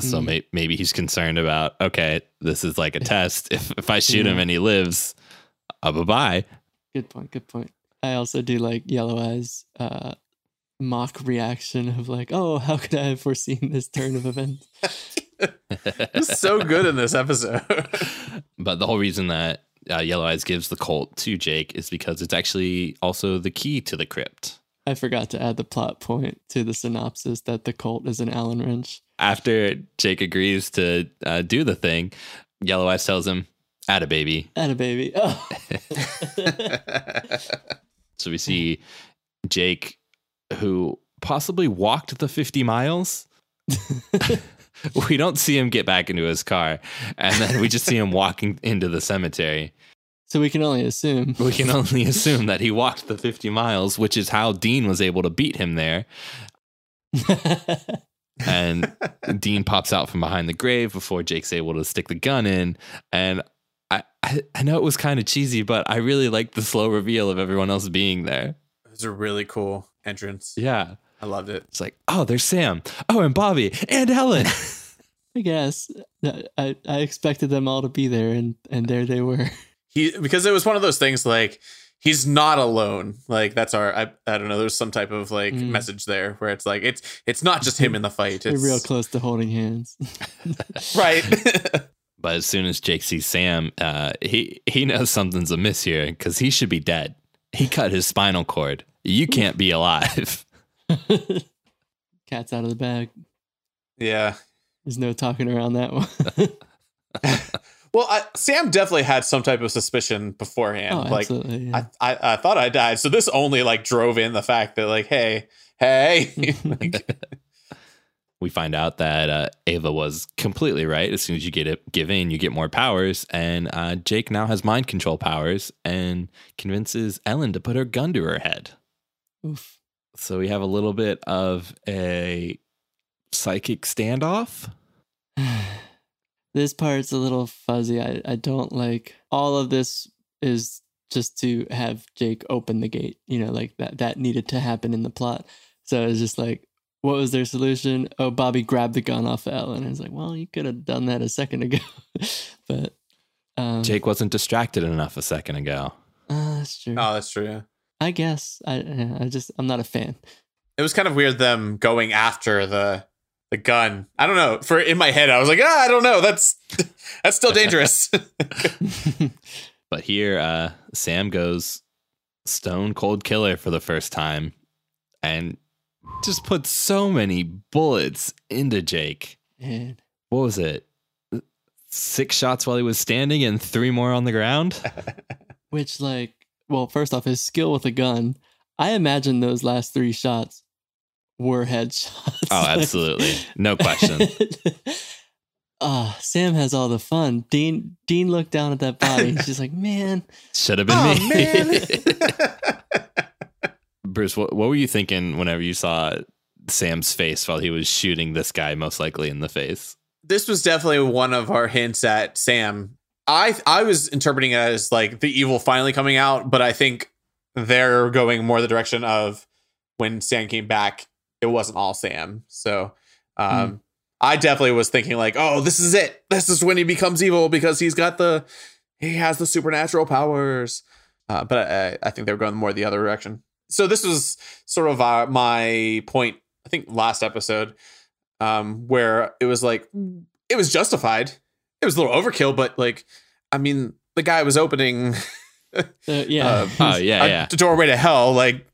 So Mm. may- maybe he's concerned about okay, this is like a test. If if I shoot him and he lives, uh, bye bye. good point good point i also do like yellow eyes uh mock reaction of like oh how could i have foreseen this turn of events He's so good in this episode. But the whole reason that uh, Yellow Eyes gives the Colt to Jake is because it's actually also the key to the crypt. I forgot to add the plot point to the synopsis that the Colt is an Allen wrench. After Jake agrees to uh, do the thing, Yellow Eyes tells him, "Add a baby." Add a baby. Oh. So we see Jake, who possibly walked the 50 miles. we don't see him get back into his car. And then we just see him walking into the cemetery. so we can only assume. We can only assume that he walked the 50 miles, which is how Dean was able to beat him there. And Dean pops out from behind the grave before Jake's able to stick the gun in. And I, I, I know it was kind of cheesy, but I really liked the slow reveal of everyone else being there. It was really cool entrance. Yeah. I loved it. It's like, oh, there's Sam. Oh, and Bobby and Ellen. I guess I, I expected them all to be there, and and there they were. He because it was one of those things like he's not alone. Like that's our I, I don't know. There's some type of like Mm. message there where it's like it's it's not just him in the fight. They're It's real close to holding hands. right. but as soon as Jake sees Sam, uh, he he knows something's amiss here because he should be dead. He cut his spinal cord. You can't be alive. Cat's out of the bag. yeah. There's no talking around that one. Well, I, Sam definitely had some type of suspicion beforehand. oh, like absolutely. yeah. I, I I thought I died. So this only like drove in the fact that like hey hey like, we find out that uh, Ava was completely right. As soon as you get it, give in, you get more powers. And uh, Jake now has mind control powers and convinces Ellen to put her gun to her head. Oof. So we have a little bit of a psychic standoff. this part's a little fuzzy. I, I don't like all of this is just to have Jake open the gate. You know, like that that needed to happen in the plot. So it's just like, what was their solution? Oh, Bobby grabbed the gun off of Ellen. And it's like, well, you could have done that a second ago. but um, Jake wasn't distracted enough a second ago. uh, that's true. Oh, that's true. Yeah. I guess I I just I'm not a fan. It was kind of weird them going after the the gun. I don't know. For in my head, I was like, ah, I don't know. That's that's still dangerous. But here, uh, Sam goes stone cold killer for the first time and just puts so many bullets into Jake. Man. What was it? Six shots while he was standing and three more on the ground? Which like, well, first off, his skill with a gun. I imagine those last three shots were headshots. Oh, absolutely. No question. Ah, Sam has all the fun. Dean Dean looked down at that body. He's just like, man, Should have been oh me. man. Bruce, what, what were you thinking whenever you saw Sam's face while he was shooting this guy, most likely in the face? this was definitely one of our hints at Sam. I I was interpreting it as like the evil finally coming out, but I think they're going more the direction of when Sam came back, it wasn't all Sam. So um I definitely was thinking like, oh, this is it. This is when he becomes evil because he's got the he has the supernatural powers. Uh, but I, I think they were going more the other direction. So this was sort of uh, my point. I think last episode um, where it was like it was justified. It was a little overkill, but like, I mean, the guy was opening uh, yeah, Uh, Oh, yeah, a yeah. doorway to hell. Like,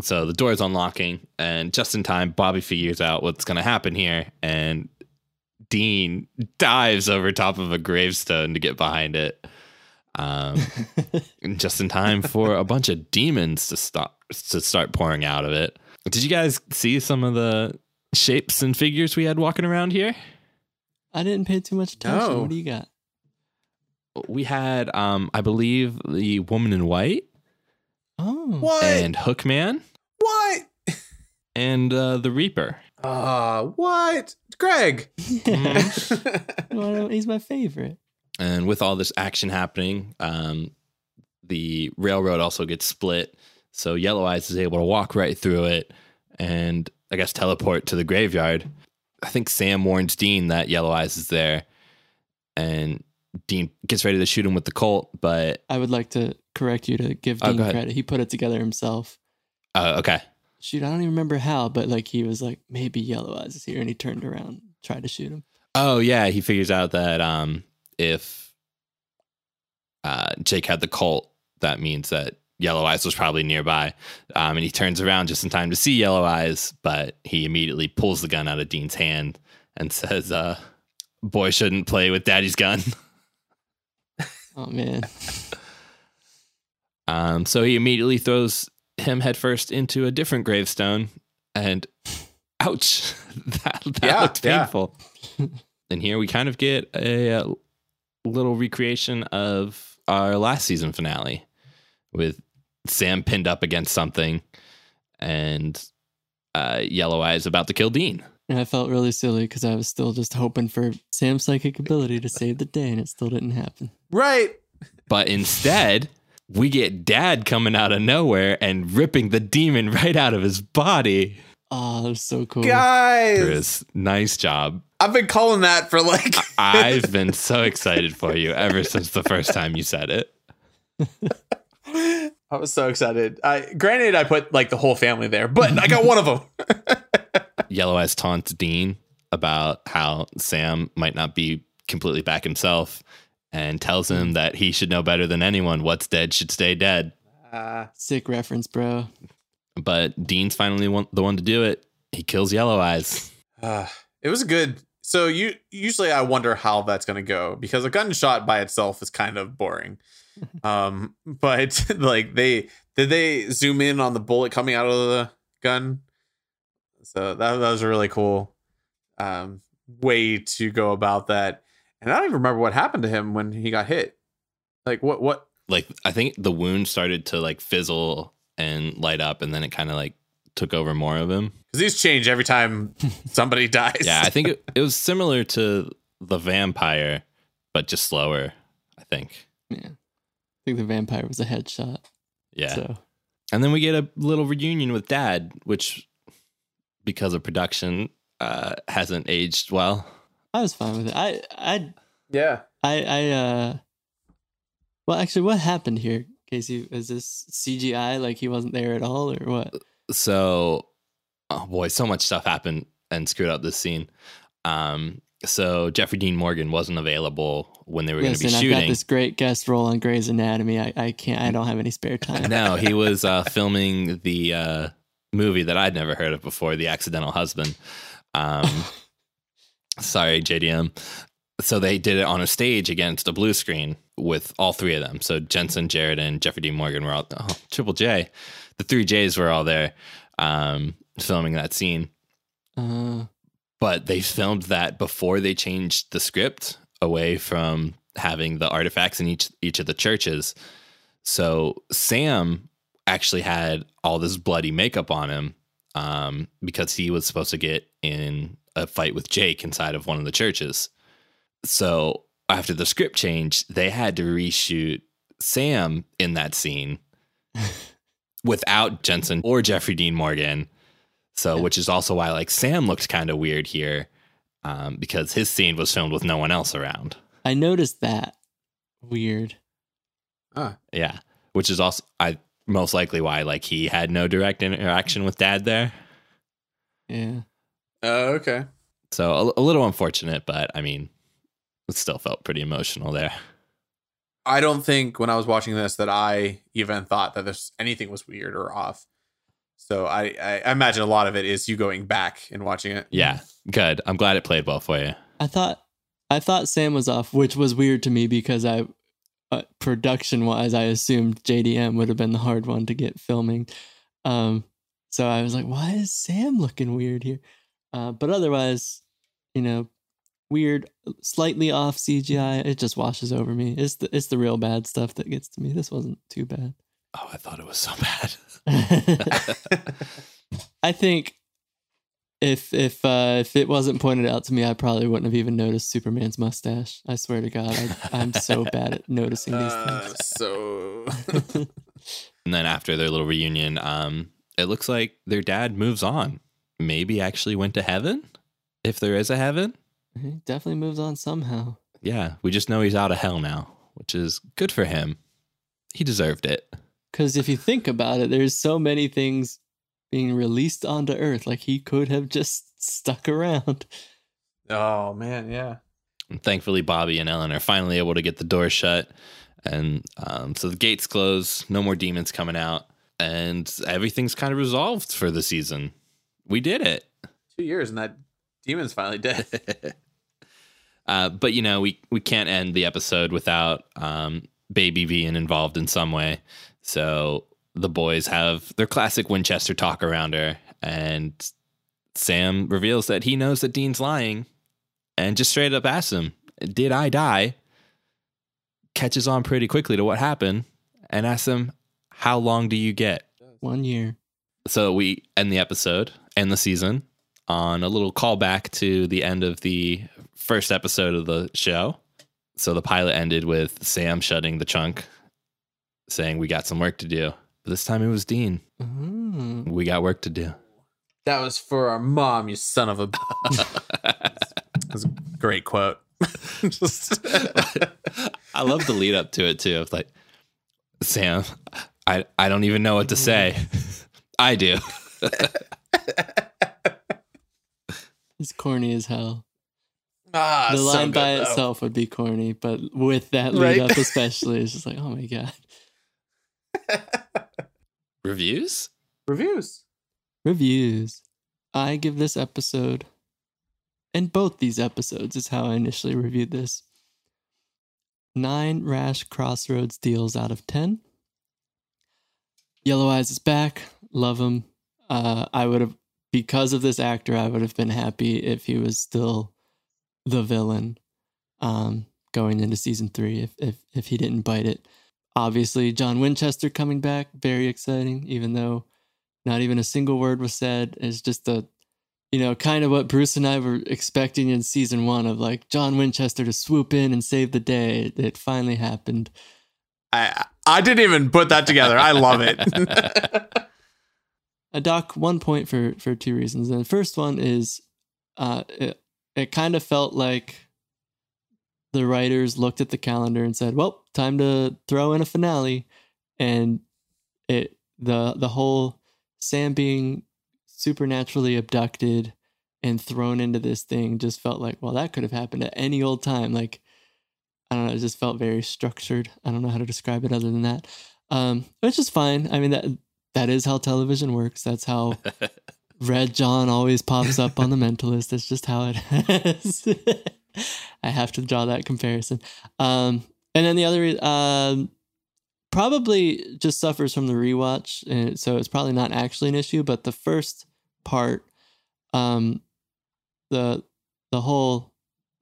So the door is unlocking, and just in time, Bobby figures out what's going to happen here, and Dean dives over top of a gravestone to get behind it. Um, just in time for a bunch of demons to stop to start pouring out of it. Did you guys see some of the shapes and figures we had walking around here? I didn't pay too much attention. No. What do you got? We had, um, I believe, the woman in white Oh, what? and Hookman what? and uh, the Reaper. Uh, what? Greg. Well, he's my favorite. And with all this action happening, um, the railroad also gets split. So Yellow Eyes is able to walk right through it and I guess teleport to the graveyard. I think Sam warns Dean that Yellow Eyes is there. And Dean gets ready to shoot him with the Colt, but I would like to correct you to give Oh, Dean credit. He put it together himself. uh, okay. Shoot, I don't even remember how, but like he was like, maybe Yellow Eyes is here, and he turned around, tried to shoot him. Oh yeah, he figures out that um, if uh, Jake had the Colt, that means that Yellow Eyes was probably nearby. Um, and he turns around just in time to see Yellow Eyes, but he immediately pulls the gun out of Dean's hand and says, uh, "Boy shouldn't play with Daddy's gun." Oh man, Um, so he immediately throws him headfirst into a different gravestone, and ouch, that, that Yeah, looked yeah. painful. and here we kind of get a, uh little recreation of our last season finale with Sam pinned up against something and uh, Yellow Eyes about to kill Dean. and I felt really silly because I was still just hoping for Sam's psychic ability to save the day, and it still didn't happen. right. But instead, we get Dad coming out of nowhere and ripping the demon right out of his body. Oh, that was so cool. Guys, Chris, nice job. I've been calling that for like I've been so excited for you ever since the first time you said it. I was so excited. I granted I put like the whole family there, but I got one of them. Yellow Eyes taunts Dean about how Sam might not be completely back himself and tells him that he should know better than anyone what's dead should stay dead. Uh, Sick reference, bro. But Dean's finally one, the one to do it. He kills Yellow Eyes. uh, it was good. So you usually I wonder how that's going to go because a gunshot by itself is kind of boring. um, but like they did they zoom in on the bullet coming out of the gun? So that, that was a really cool um, way to go about that. And I don't even remember what happened to him when he got hit. Like what what Like I think the wound started to like fizzle and light up, and then it kind of like took over more of him. because these change every time somebody dies. Yeah, I think it, it was similar to the vampire, but just slower. I think. Yeah. I think the vampire was a headshot. Yeah. So And then we get a little reunion with dad, which because of production uh, hasn't aged well. I was fine with it. I I Yeah. I I uh well actually what happened here, Casey? Is this CGI like he wasn't there at all or what? So, oh boy, so much stuff happened and screwed up this scene. Um, so Jeffrey Dean Morgan wasn't available when they were going to be Listen, I've got shooting. this great guest role on Grey's Anatomy. I, I can't I don't have any spare time. no, he was uh, filming the uh, movie that I'd never heard of before, The Accidental Husband. Um, sorry, JDM. So they did it on a stage against a blue screen with all three of them. So Jensen, Jared, and Jeffrey Dean Morgan were all oh, Triple J. The three J's were all there um, filming that scene. Uh, But they filmed that before they changed the script away from having the artifacts in each each of the churches. So Sam actually had all this bloody makeup on him um, because he was supposed to get in a fight with Jake inside of one of the churches. So after the script change, they had to reshoot Sam in that scene without Jensen or Jeffrey Dean Morgan. So, Yeah. which is also why like Sam looked kind of weird here um, because his scene was filmed with no one else around. I noticed that. Weird. Ah. Yeah, which is also I most likely why like he had no direct interaction with Dad there. Yeah. Oh, okay. So a, a little unfortunate, but I mean, it still felt pretty emotional there. I don't think when I was watching this that I even thought that this anything was weird or off. So I, I I imagine a lot of it is you going back and watching it. Yeah, good. I'm glad it played well for you. I thought I thought Sam was off, which was weird to me because I uh, production wise I assumed JDM would have been the hard one to get filming. Um so I was like, why is Sam looking weird here? Uh, but otherwise, you know, weird, slightly off CGI. It just washes over me. It's the it's the real bad stuff that gets to me. This wasn't too bad. Oh, I thought it was so bad. I think if if uh, if it wasn't pointed out to me, I probably wouldn't have even noticed Superman's mustache. I swear to God, I, I'm so bad at noticing these Uh, so. And then after their little reunion, um, it looks like their dad moves on. Maybe actually went to heaven, if there is a heaven. he definitely moves on somehow. Yeah, we just know he's out of hell now, which is good for him. He deserved it. Because if you think about it, there's so many things being released onto Earth. Like he could have just stuck around. Oh man, yeah. And thankfully, Bobby and Ellen are finally able to get the door shut. And um, so the gates close, no more demons coming out, and everything's kind of resolved for the season. We did it. Two years and that demon's finally dead. uh, but you know, we we can't end the episode without um, Baby being involved in some way. So the boys have their classic Winchester talk around her, and Sam reveals that he knows that Dean's lying, and just straight up asks him, "Did I die?" Catches on pretty quickly to what happened, and asks him, "How long do you get?" One year. So we end the episode and the season on a little callback to the end of the first episode of the show. So the pilot ended with Sam shutting the trunk, saying, We got some work to do. But this time it was Dean. Oh. We got work to do. that was for our mom, you son of a. That's a great quote. Just I love the lead up to it too. It's like, Sam, I, I don't even know what to say. I do. It's corny as hell. ah, the so line good, by though. itself would be corny, but with that lead Right. up especially, it's just like, oh my god. Reviews? Reviews. Reviews. I give this episode, and both these episodes is how I initially reviewed this. Nine rash crossroads deals out of ten. Yellow Eyes is back. Love him. Uh, I would have, because of this actor, I would have been happy if he was still the villain um, going into season three. If if if he didn't bite it, obviously John Winchester coming back, very exciting. Even though not even a single word was said, it's just a, you know, kind of what Bruce and I were expecting in season one of like John Winchester to swoop in and save the day. It, finally happened. I I didn't even put that together. I love it. I dock one point for for two reasons. And the first one is, uh, it it kind of felt like the writers looked at the calendar and said, "Well, time to throw in a finale," and it the the whole Sam being supernaturally abducted and thrown into this thing just felt like, well, that could have happened at any old time. Like, I don't know, it just felt very structured. I don't know how to describe it other than that. Um, which is fine. I mean that that is how television works. That's how Red John always pops up on the Mentalist. That's just how it is. I have to draw that comparison. Um, and then the other, um, probably just suffers from the rewatch, and so it's probably not actually an issue. But the first part, um, the the whole,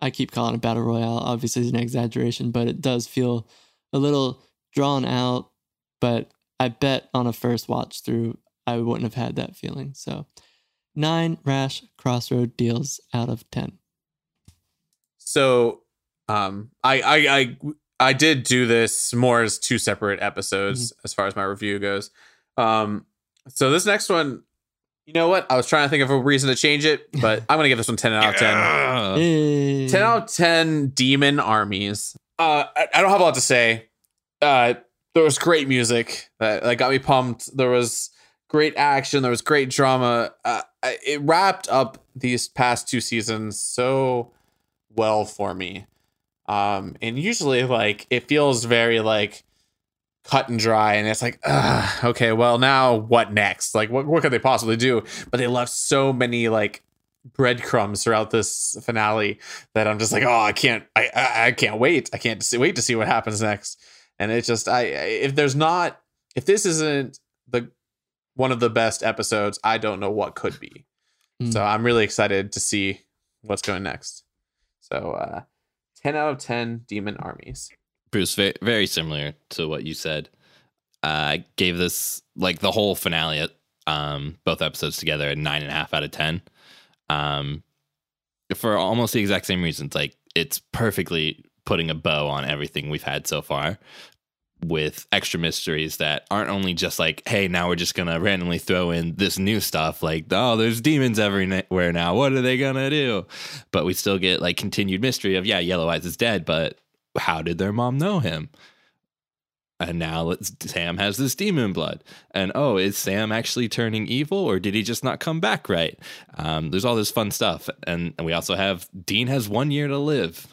I keep calling it battle royale. Obviously, is an exaggeration, but it does feel a little drawn out. But I bet on a first watch through, I wouldn't have had that feeling. So, nine rash crossroad deals out of ten. So, um, I, I, I, I did do this more as two separate episodes as far as my review goes. Um, so this next one, you know what? I was trying to think of a reason to change it, but I'm gonna give this one 10 out of 10. Yeah. 10 out of 10 demon armies. Uh, I, I don't have a lot to say. Uh, there was great music that, that got me pumped. There was great action. There was great drama. Uh, it wrapped up these past two seasons so well for me. Um, and usually, like, it feels very like cut and dry, and it's like, Ugh, okay, well, now what next? Like, what what could they possibly do? But they left so many like breadcrumbs throughout this finale that I'm just like, oh, I can't, I, I, I can't wait. I can't see, wait to see what happens next. And it's just, I, if there's not, if this isn't the one of the best episodes, I don't know what could be. Mm. So I'm really excited to see what's going next. So, uh, 10 out of 10 demon armies. Bruce, very, very similar to what you said. Uh, I gave this like the whole finale, um, both episodes together, a nine and a half out of ten. Um, for almost the exact same reasons. Like it's perfectly putting a bow on everything we've had so far, with extra mysteries that aren't only just like, hey, now we're just gonna randomly throw in this new stuff, like, oh, there's demons everywhere now. What are they gonna do? But we still get like continued mystery of, yeah, Yellow Eyes is dead, but how did their mom know him? And now Sam has this demon blood. And oh, is Sam actually turning evil or did he just not come back right? Um, there's all this fun stuff. And, and we also have Dean has one year to live.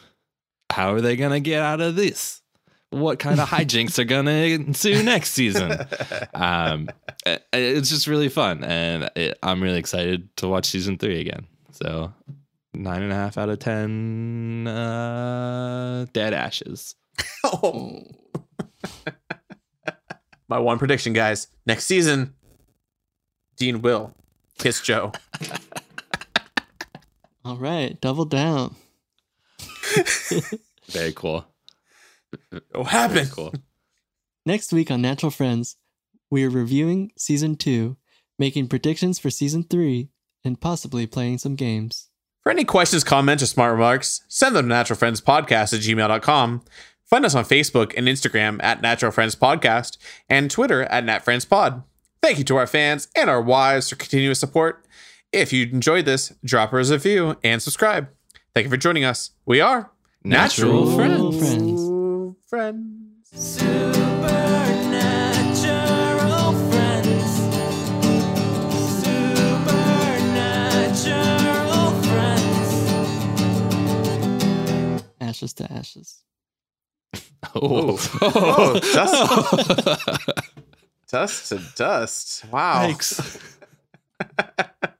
How are they going to get out of this? What kind of hijinks are going to ensue next season? Um, it- it's just really fun. And it, I'm really excited to watch season three again. So nine and a half out of 10 uh, dead ashes. Oh. My one prediction, guys. Next season, Dean will kiss Jo. All right, double down. Very cool. What Very happened? cool. Next week on Natural Friends, we are reviewing season two, making predictions for season three, and possibly playing some games. For any questions, comments, or smart remarks, send them to naturalfriendspodcast at gmail.com. Find us on Facebook and Instagram at Natural Friends Podcast and Twitter at NatFriendsPod. Thank you to our fans and our wives for continuous support. If you enjoyed this, drop us a review and subscribe. Thank you for joining us. We are Natural Friends. Friends. Friends. Supernatural friends. Supernatural friends. Ashes to ashes. Oh. oh, Oh, dust. Dust to dust. Wow. Thanks.